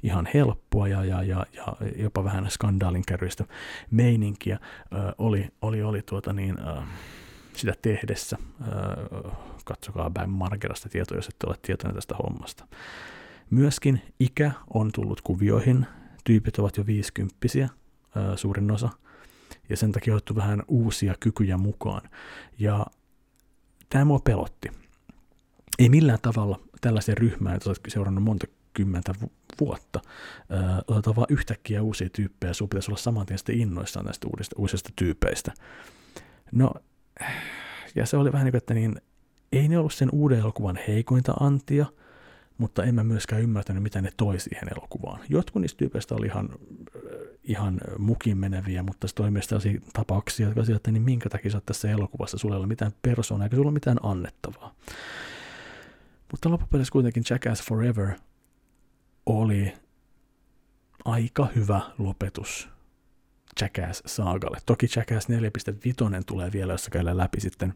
ihan helppoa ja, ja, ja, ja jopa vähän skandaalinkäryistä meininkiä oli, oli, oli tuota niin, sitä tehdessä. Katsokaa päin Margerasta tietoa, jos ette ole tietoinen tästä hommasta. Myöskin ikä on tullut kuvioihin. Tyypit ovat jo viisikymppisiä, suurin osa – ja sen takia otettu vähän uusia kykyjä mukaan. Ja tämä mua pelotti. Ei millään tavalla tällaisen ryhmään, jota olet seurannut monta kymmentä vuotta, otetaan vaan yhtäkkiä uusia tyyppejä, ja sinun pitäisi olla saman tien sitten innoissaan näistä uudista, uusista tyypeistä. No, ja se oli vähän niin kuin, että niin, ei ne ollut sen uuden elokuvan heikointa antia, mutta en mä myöskään ymmärtänyt, mitä ne toi siihen elokuvaan. Jotkut niistä tyypeistä oli ihan, ihan mukin meneviä, mutta se toimii sellaisia tapauksia, jotka sieltä, niin minkä takia sä oot tässä elokuvassa, sulla ei ole mitään persoonaa, eikä sulla ole mitään annettavaa. Mutta loppupeleissä kuitenkin Jackass Forever oli aika hyvä lopetus Jackass-saagalle. Toki Jackass 4.5 tulee vielä, jossa käydään läpi sitten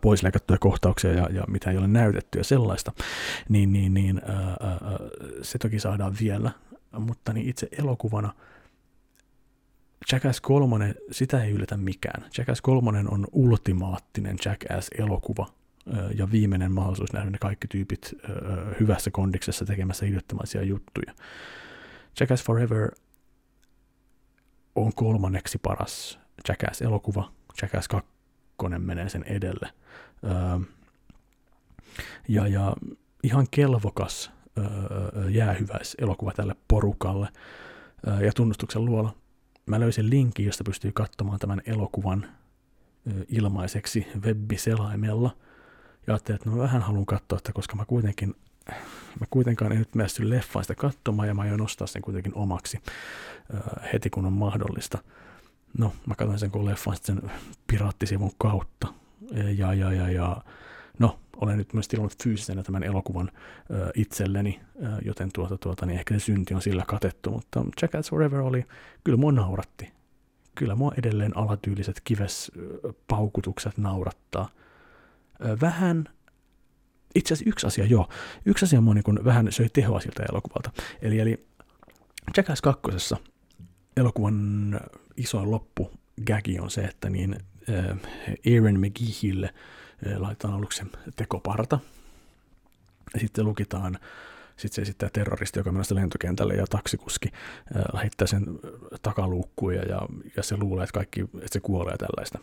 pois leikattuja kohtauksia ja, ja mitä ei ole näytetty ja sellaista, niin, niin, niin ää, ää, se toki saadaan vielä, mutta niin itse elokuvana Jackass 3, sitä ei ylitä mikään. Jackass 3 on ultimaattinen Jackass-elokuva ja viimeinen mahdollisuus nähdä ne kaikki tyypit hyvässä kondiksessa tekemässä idiottimaisia juttuja. Jackass Forever on kolmanneksi paras Jackass-elokuva. Jackass 2 kakkonen menee sen edelle. Ja, ja ihan kelvokas öö, jäähyväis elokuva tälle porukalle. Ja tunnustuksen luola mä löysin linkin, josta pystyy katsomaan tämän elokuvan ilmaiseksi webbiselaimella. Ja ajattelin, että mä vähän haluan katsoa että koska mä kuitenkin mä kuitenkaan en nyt päässyt leffaan sitä katsomaan ja mä aion nostaa sen kuitenkin omaksi heti kun on mahdollista. No, mä katsoin sen kun leffan sen piraattisivun kautta. Ja, ja, ja, ja no, olen nyt myös tilannut fyysisenä tämän elokuvan ö, itselleni, ö, joten tuota, tuota, niin ehkä se synti on sillä katettu, mutta Jackass Forever oli, kyllä mua nauratti. Kyllä mua edelleen alatyyliset kivespaukutukset naurattaa. Ö, vähän, itse asiassa yksi asia, joo, yksi asia mua niin vähän söi tehoa siltä elokuvalta. Eli, eli Jackass kakkosessa elokuvan isoin loppu gagi on se, että niin Aaron McGeehille laitetaan aluksi tekoparta. Ja sitten lukitaan, sitten se esittää terroristi, joka menee lentokentälle ja taksikuski äh, lähettää sen takaluukkuun ja, ja, ja se luulee, että, kaikki, että se kuolee tällaista.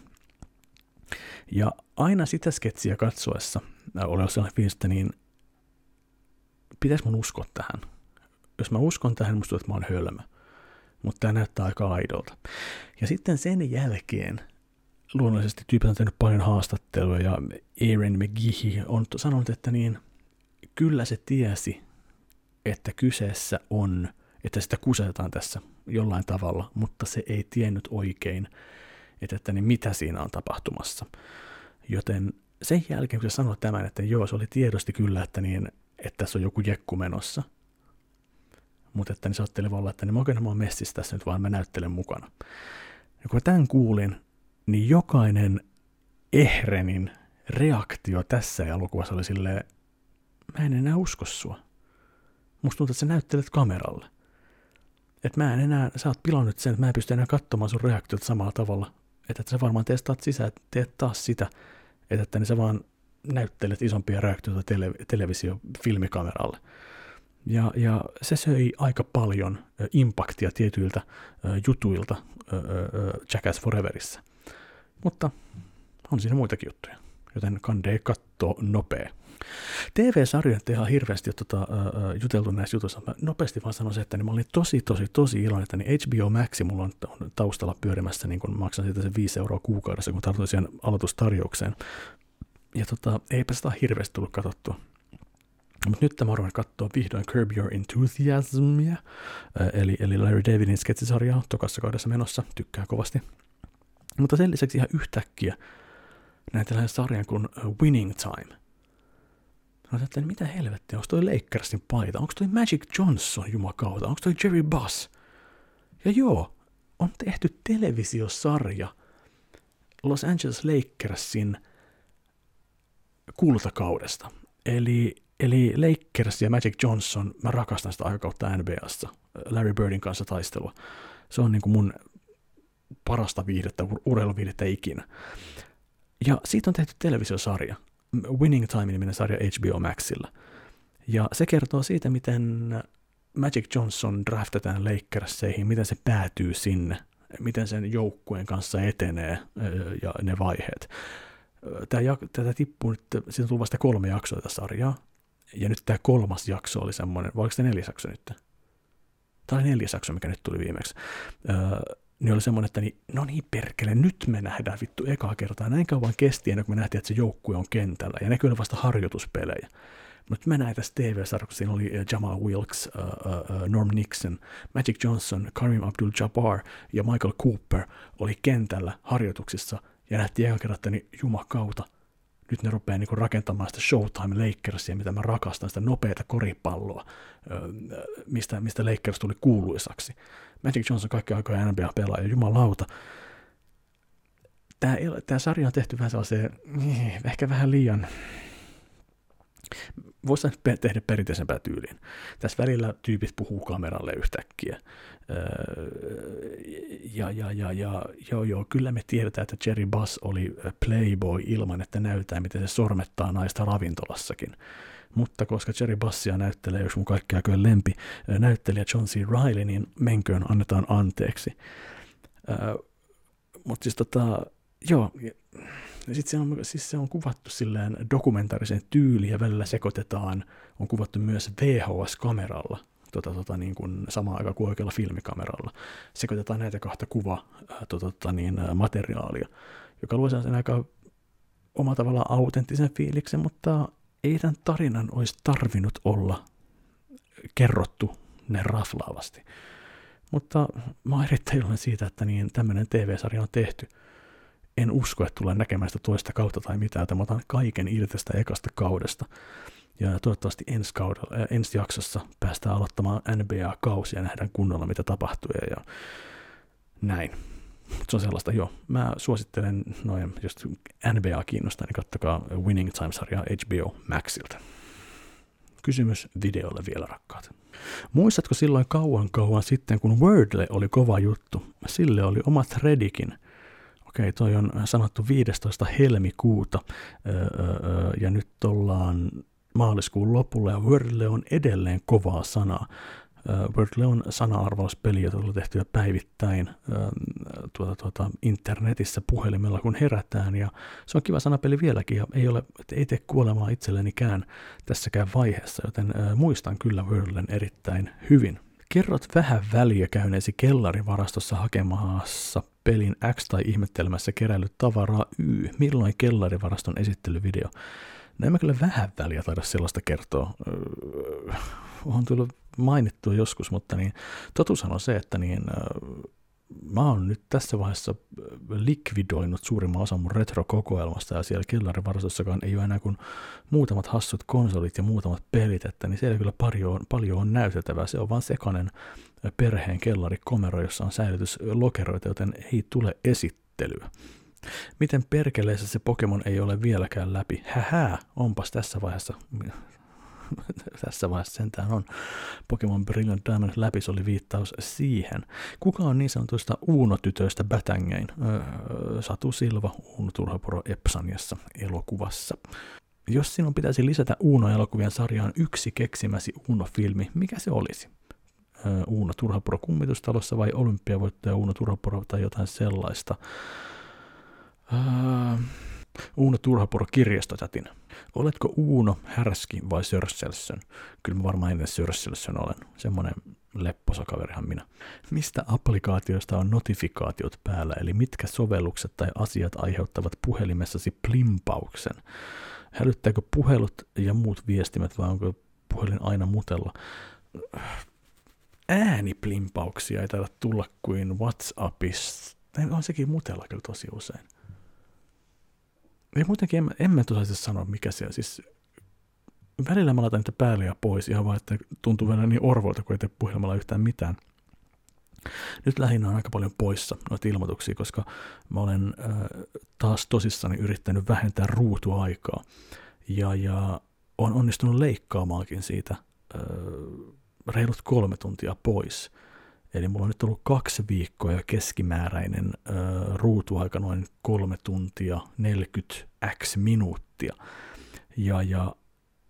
Ja aina sitä sketsiä katsoessa äh, olen sellainen fiilis, että niin pitäisi mun uskoa tähän. Jos mä uskon tähän, musta tuntuu, että mä oon hölmö mutta tämä näyttää aika aidolta. Ja sitten sen jälkeen luonnollisesti tyypit on tehnyt paljon haastatteluja ja Aaron McGee on sanonut, että niin kyllä se tiesi, että kyseessä on, että sitä kusetaan tässä jollain tavalla, mutta se ei tiennyt oikein, että, että niin mitä siinä on tapahtumassa. Joten sen jälkeen, kun se sanoi tämän, että joo, se oli tiedosti kyllä, että, niin, että tässä on joku jekku menossa, mutta että niin se ajatteli olla, että niin mä oikein mä oon messissä tässä nyt, vaan mä näyttelen mukana. Ja kun mä tämän kuulin, niin jokainen Ehrenin reaktio tässä elokuvassa oli silleen, mä en enää usko sua. Musta tuntuu, että sä näyttelet kameralle. Että mä en enää, sä oot pilannut sen, että mä en pysty enää katsomaan sun reaktiot samalla tavalla. Että, että sä varmaan testaat sisään, että teet taas sitä, että, että niin sä vaan näyttelet isompia reaktioita tele, televisio-filmikameralle. Ja, ja se söi aika paljon impaktia tietyiltä jutuilta Jackass Foreverissa. Mutta on siinä muitakin juttuja, joten kandee katto nopea. TV-sarjojen ihan hirveästi tota, uh, juteltu näissä jutuissa. Mä nopeasti vaan sanoisin, että niin mä olin tosi, tosi, tosi iloinen, että niin HBO Maxi mulla on, taustalla pyörimässä, niin kun maksan siitä sen 5 euroa kuukaudessa, kun tartuin siihen aloitustarjoukseen. Ja tota, eipä sitä hirveästi tullut katsottua Mutta nyt mä oon katsoa vihdoin Curb Your Enthusiasmia, eli, eli Larry Davidin sketsisarjaa tokassa kaudessa menossa, tykkää kovasti. Mutta sen lisäksi ihan yhtäkkiä näin tällainen sarjan kuin Winning Time. Mä ajattelin, mitä helvettiä, onko toi Lakersin paita, onko toi Magic Johnson jumakauta, onko toi Jerry Buss? Ja joo, on tehty televisiosarja Los Angeles Lakersin kultakaudesta. Eli, eli Lakers ja Magic Johnson, mä rakastan sitä aikakautta NBAssa, Larry Birdin kanssa taistelua. Se on niin kuin mun parasta viihdettä, urheiluviihdettä ikinä. Ja siitä on tehty televisiosarja, Winning Time-niminen sarja HBO Maxilla. Ja se kertoo siitä, miten Magic Johnson draftetaan Lakerseihin, miten se päätyy sinne, miten sen joukkueen kanssa etenee ja ne vaiheet. Tämä, tätä tippuu nyt, siitä on vasta kolme jaksoa tätä sarjaa, ja nyt tämä kolmas jakso oli semmoinen, vai oliko se neljäs jakso nyt? Tämä oli neljäs jakso, mikä nyt tuli viimeksi. Öö, niin oli semmoinen, että niin, no niin perkele, nyt me nähdään vittu ekaa kertaa. Näin kauan kesti ennen kuin me nähtiin, että se joukkue on kentällä, ja ne kyllä vasta harjoituspelejä. Mutta mä näin tässä TV-sarjassa, siinä oli Jamal Wilkes, uh, uh, Norm Nixon, Magic Johnson, Karim Abdul-Jabbar ja Michael Cooper oli kentällä harjoituksissa, ja nähtiin ekan kerran, että niin jumakauta, nyt ne rupeaa niin rakentamaan sitä Showtime Lakersia, mitä mä rakastan, sitä nopeata koripalloa, mistä, mistä Lakers tuli kuuluisaksi. Magic Johnson kaikki aikoja NBA-pelaaja, jumalauta. Tämä, tämä sarja on tehty vähän sellaiseen, niin, ehkä vähän liian, voisi tehdä perinteisempää tyyliin. Tässä välillä tyypit puhuu kameralle yhtäkkiä. Ja, ja, ja, ja joo, joo, kyllä me tiedetään, että Jerry Bass oli playboy ilman, että näyttää, miten se sormettaa naista ravintolassakin. Mutta koska Jerry Bassia näyttelee, jos mun kaikkea kyllä lempi, näyttelijä John C. Reilly, niin menköön annetaan anteeksi. Mutta siis tota, joo, ja sitten se on, siis se on kuvattu silleen dokumentaarisen tyyliin ja välillä sekoitetaan, on kuvattu myös VHS-kameralla, tota, tota, niin kuin samaan aikaan kuin oikealla filmikameralla. Sekoitetaan näitä kahta kuva tota, tota, niin, materiaalia, joka luo sen aika oma tavalla autenttisen fiiliksen, mutta ei tämän tarinan olisi tarvinnut olla kerrottu ne raflaavasti. Mutta mä oon erittäin siitä, että niin tämmöinen TV-sarja on tehty – en usko, että tulee näkemään sitä toista kautta tai mitään, että mä otan kaiken irti tästä ekasta kaudesta. Ja toivottavasti ensi, kaudella, äh, ensi jaksossa päästään aloittamaan NBA-kausia ja nähdään kunnolla, mitä tapahtuu ja näin. Se on sellaista, joo. Mä suosittelen, noin, jos NBA kiinnostaa, niin kattokaa Winning Time-sarjaa HBO Maxilta. Kysymys videolle vielä, rakkaat. Muistatko silloin kauan kauan sitten, kun Wordle oli kova juttu? Sille oli oma threadikin – okei, toi on sanottu 15. helmikuuta ja nyt ollaan maaliskuun lopulla ja Wordle on edelleen kovaa sanaa. Wordle on sana-arvauspeli, jota on tehty päivittäin tuota, tuota, internetissä puhelimella, kun herätään. Ja se on kiva sanapeli vieläkin ja ei, ole, ei tee kuolemaa itsellenikään tässäkään vaiheessa, joten muistan kyllä Wordlen erittäin hyvin. Kerrot vähän väliä käyneesi kellarivarastossa hakemassa pelin X tai ihmettelemässä keräillyt tavaraa Y. Milloin kellarivaraston esittelyvideo? No en mä kyllä vähän väliä taida sellaista kertoa. Öö, on tullut mainittua joskus, mutta niin, totuushan on se, että niin, öö, mä oon nyt tässä vaiheessa likvidoinut suurimman osan mun retrokokoelmasta ja siellä kellarivarastossakaan ei ole enää kuin muutamat hassut konsolit ja muutamat pelit, että niin siellä kyllä paljon on, paljon on näytettävää. Se on vaan sekainen perheen kellarikomero, jossa on säilytyslokeroita, joten ei tule esittelyä. Miten perkeleessä se Pokemon ei ole vieläkään läpi? Hähää, onpas tässä vaiheessa (laughs) tässä vaiheessa sentään on Pokemon Brilliant Diamond läpi, se oli viittaus siihen. Kuka on niin sanotusta Uuno-tytöistä Batängein? Öö, Satu Silva, Uuno Turhapuro Epsaniassa elokuvassa. Jos sinun pitäisi lisätä Uuno-elokuvien sarjaan yksi keksimäsi Uuno-filmi, mikä se olisi? Öö, Uuno Turhapuro kummitustalossa vai olympiavoittaja Uuno Turhapuro tai jotain sellaista? Öö, Uuno Turhapuro kirjastotätin. Oletko Uuno, Härski vai Sörsselsön? Kyllä mä varmaan ennen Sörsselsön olen. Semmoinen lepposa kaverihan minä. Mistä applikaatioista on notifikaatiot päällä, eli mitkä sovellukset tai asiat aiheuttavat puhelimessasi plimpauksen? Hälyttääkö puhelut ja muut viestimet vai onko puhelin aina mutella. Ääniplimpauksia ei taida tulla kuin WhatsAppissa. On sekin mutella kyllä tosi usein. Ja muutenkin en, en mä osaisi sanoa, mikä on. Siis välillä mä laitan niitä päälle ja pois ihan vaan, että tuntuu vielä niin orvolta, kun ei tee puhelimella yhtään mitään. Nyt lähinnä on aika paljon poissa noita ilmoituksia, koska mä olen äh, taas tosissani yrittänyt vähentää ruutuaikaa. Ja, ja on onnistunut leikkaamaankin siitä äh, reilut kolme tuntia pois. Eli mulla on nyt ollut kaksi viikkoa ja keskimääräinen äh, ruutuaika noin kolme tuntia 40 x minuuttia. Ja, ja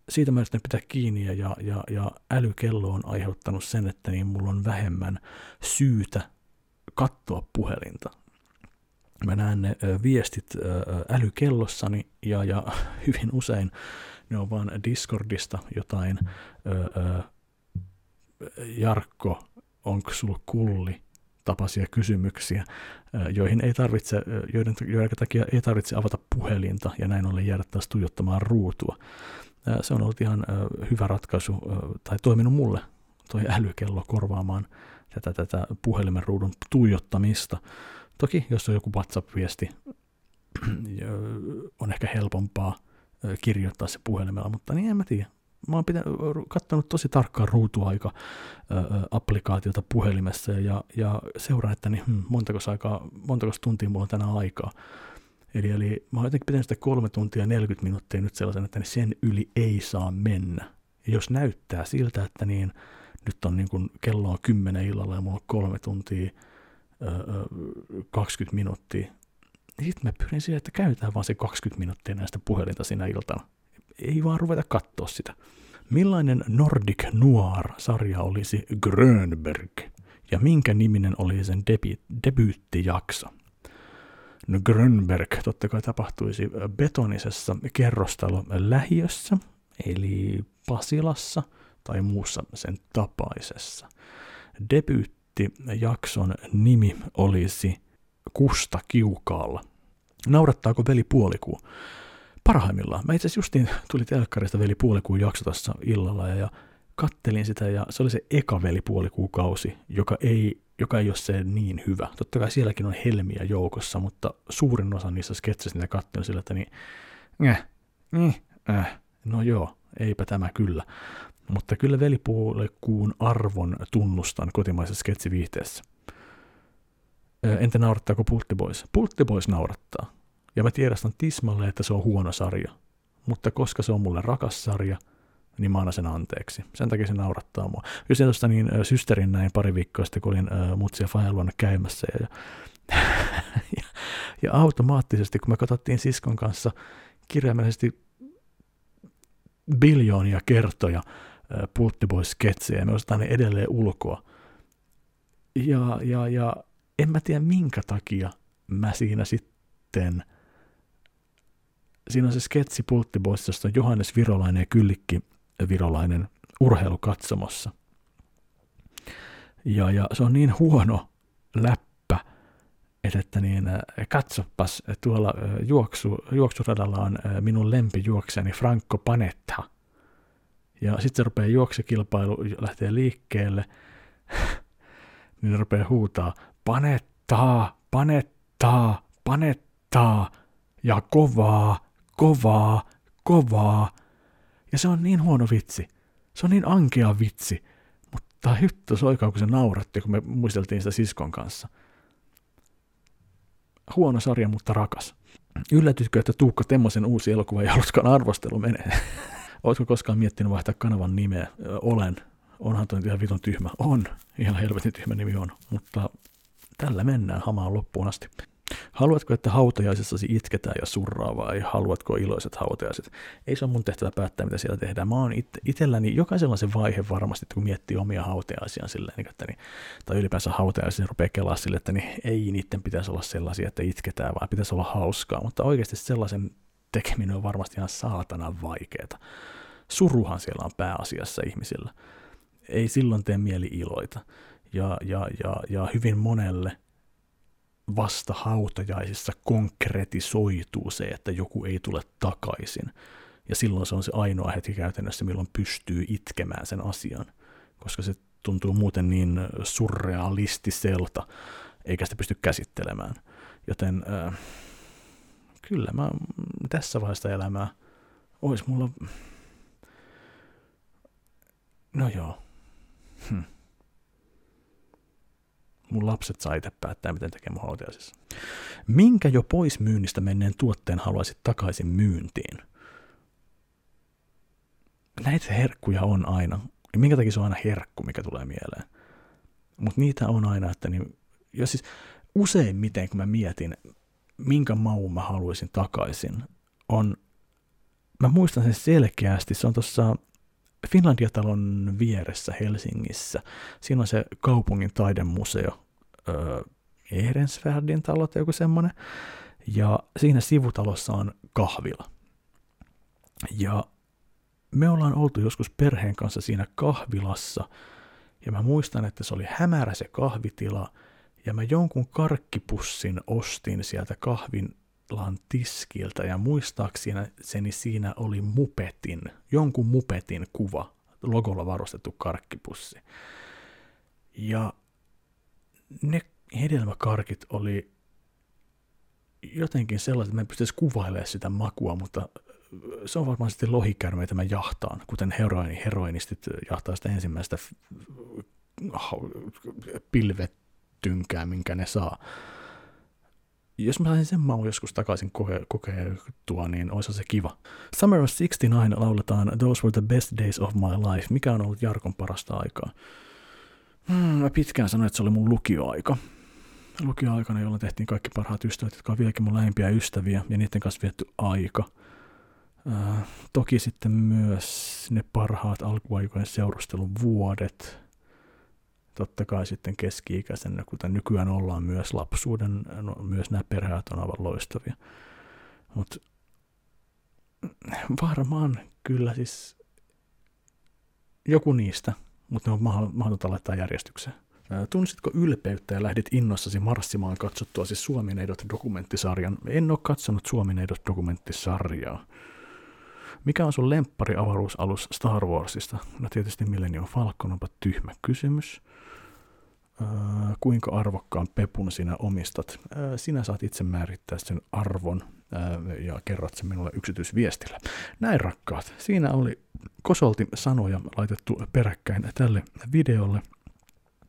siitä mä yritän pitää kiinni ja, ja, ja älykello on aiheuttanut sen, että niin mulla on vähemmän syytä katsoa puhelinta. Mä näen ne ö, viestit ö, älykellossani ja, ja (laughs) hyvin usein ne on vaan Discordista jotain ö, ö, Jarkko, onko sulla kulli tapaisia kysymyksiä, joihin ei tarvitse, joiden, joiden takia ei tarvitse avata puhelinta ja näin ollen jäädä taas tuijottamaan ruutua se on ollut ihan hyvä ratkaisu, tai toiminut mulle, toi älykello korvaamaan tätä, tätä puhelimen ruudun tuijottamista. Toki, jos on joku WhatsApp-viesti, on ehkä helpompaa kirjoittaa se puhelimella, mutta niin en mä tiedä. Mä oon pitänyt, katsonut tosi tarkkaan ruutuaika applikaatiota puhelimessa ja, ja seuraan, että niin, hmm, montako, aikaa, montako tuntia mulla on tänään aikaa. Eli, eli mä oon jotenkin pitänyt sitä kolme tuntia 40 minuuttia nyt sellaisen, että sen yli ei saa mennä. Ja jos näyttää siltä, että niin, nyt on niin kuin, kello on 10 illalla ja mulla on kolme tuntia öö, 20 minuuttia, niin sitten mä pyrin siihen, että käytetään vaan se 20 minuuttia näistä puhelinta sinä iltana. Ei vaan ruveta katsoa sitä. Millainen Nordic Noir-sarja olisi Grönberg? Ja minkä niminen oli sen debi- debyyttijakso? No Grönberg totta kai tapahtuisi betonisessa kerrostalo lähiössä, eli Pasilassa tai muussa sen tapaisessa. Debyyttijakson nimi olisi Kusta kiukaalla. Naurattaako veli puolikuu? Parhaimmillaan. Mä itse asiassa justiin tuli telkkarista veli puolikuun jakso tässä illalla ja, ja kattelin sitä ja se oli se eka veli puolikuukausi, joka ei joka ei ole se niin hyvä. Totta kai sielläkin on helmiä joukossa, mutta suurin osa niissä sketseistä, mitä katsoin sillä, että niin, äh, äh, no joo, eipä tämä kyllä. Mutta kyllä velipuolekuun arvon tunnustan kotimaisessa sketsiviihteessä. Entä naurattaako Pultti Boys? Pultti Boys naurattaa. Ja mä tiedostan tismalle, että se on huono sarja. Mutta koska se on mulle rakas sarja – niin mä annan sen anteeksi. Sen takia se naurattaa mua. Kyllä tuosta niin systerin näin pari viikkoa sitten, kun olin mutsia Fajan käymässä ja, (laughs) ja, ja, automaattisesti, kun me katsottiin siskon kanssa kirjaimellisesti biljoonia kertoja äh, Pulttiboy-sketsejä, ja me osataan ne edelleen ulkoa. Ja, ja, ja en mä tiedä minkä takia mä siinä sitten siinä on se sketsi on Johannes Virolainen ja Kyllikki virolainen urheilukatsomossa. Ja, ja se on niin huono läppä, että, että niin, äh, katsopas, tuolla äh, juoksu, juoksuradalla on äh, minun lempijuokseni Franco Panetta. Ja sitten se rupeaa juoksekilpailu, lähtee liikkeelle, (laughs) niin rupeaa huutaa, panettaa, panettaa, panettaa, ja kovaa, kovaa, kovaa, ja se on niin huono vitsi. Se on niin ankea vitsi. Mutta hyttä soikaa, kun se nauratti, kun me muisteltiin sitä siskon kanssa. Huono sarja, mutta rakas. Yllätytkö, että Tuukka Temmosen uusi elokuva ja haluatkaan arvostelu menee? (laughs) Oletko koskaan miettinyt vaihtaa kanavan nimeä? Olen. Onhan toi ihan viton tyhmä. On. Ihan helvetin tyhmä nimi on. Mutta tällä mennään hamaan loppuun asti. Haluatko, että hautajaisessasi itketään ja surraa vai haluatko iloiset hautajaiset? Ei se ole mun tehtävä päättää, mitä siellä tehdään. Mä oon it, itselläni, jokaisella se vaihe varmasti, että kun miettii omia hautajaisiaan silleen, niin, että niin, tai ylipäänsä hautajaisia niin rupeaa kelaa sille, että niin, ei niiden pitäisi olla sellaisia, että itketään, vaan pitäisi olla hauskaa. Mutta oikeasti sellaisen tekeminen on varmasti ihan saatana vaikeaa. Suruhan siellä on pääasiassa ihmisillä. Ei silloin tee mieli iloita. Ja, ja, ja, ja hyvin monelle – vasta hautajaisissa konkretisoituu se, että joku ei tule takaisin. Ja silloin se on se ainoa hetki käytännössä, milloin pystyy itkemään sen asian, koska se tuntuu muuten niin surrealistiselta, eikä sitä pysty käsittelemään. Joten äh, kyllä mä tässä vaiheessa elämää olisi mulla... No joo. Hm. Mun lapset saa itse päättää, miten tekee mun hautajaisissa. Minkä jo pois myynnistä menneen tuotteen haluaisit takaisin myyntiin? Näitä herkkuja on aina. Ja minkä takia se on aina herkku, mikä tulee mieleen? Mutta niitä on aina, että niin, ja siis useimmiten kun mä mietin, minkä maun mä haluaisin takaisin, on, mä muistan sen selkeästi, se on tuossa Finlandia-talon vieressä Helsingissä. Siinä on se kaupungin taidemuseo, öö, Ehrensvärdin talo tai joku semmoinen. Ja siinä sivutalossa on kahvila. Ja me ollaan oltu joskus perheen kanssa siinä kahvilassa, ja mä muistan, että se oli hämärä se kahvitila, ja mä jonkun karkkipussin ostin sieltä kahvilan tiskiltä, ja muistaakseni siinä oli mupetin, jonkun mupetin kuva, logolla varustettu karkkipussi. Ja ne hedelmäkarkit oli jotenkin sellaiset, että mä en pystyisi kuvailemaan sitä makua, mutta se on varmaan sitten lohikärmeitä mä jahtaan, kuten heroini, heroinistit jahtaa sitä ensimmäistä pilvetynkää, minkä ne saa. Jos mä saisin sen maun joskus takaisin koke- kokeiltua, niin olisi se kiva. Summer of 69 lauletaan Those were the best days of my life. Mikä on ollut Jarkon parasta aikaa? Hmm, mä pitkään sanoin, että se oli mun lukioaika. Lukioaikana, jolloin tehtiin kaikki parhaat ystävät, jotka on vieläkin mun lähimpiä ystäviä, ja niiden kanssa vietty aika – Äh, toki sitten myös ne parhaat alkuaikojen seurustelun vuodet, totta kai sitten keski-ikäisenä, kuten nykyään ollaan myös lapsuuden, no, myös nämä perheet on aivan loistavia. Mutta varmaan kyllä siis joku niistä, mutta ne on mahdotonta laittaa järjestykseen. Tunnisitko ylpeyttä ja lähdit innossasi marssimaan katsottua siis Suomineidot dokumenttisarjan? En ole katsonut Suomineidot dokumenttisarjaa. Mikä on sun lemppari avaruusalus Star Warsista? No tietysti Millennium Falcon, onpa tyhmä kysymys. Öö, kuinka arvokkaan pepun sinä omistat? Öö, sinä saat itse määrittää sen arvon ja kerrot sen minulle yksityisviestillä. Näin rakkaat, siinä oli kosolti sanoja laitettu peräkkäin tälle videolle –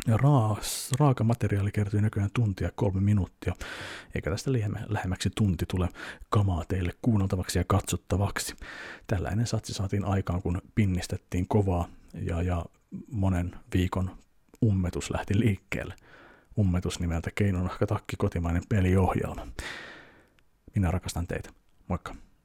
ja raas, raaka materiaali kertyi nykyään tuntia kolme minuuttia, eikä tästä lähemmäksi tunti tule kamaa teille kuunneltavaksi ja katsottavaksi. Tällainen satsi saatiin aikaan, kun pinnistettiin kovaa ja, ja monen viikon ummetus lähti liikkeelle. Ummetus nimeltä Keinonahka takki kotimainen peliohjelma. Minä rakastan teitä. Moikka!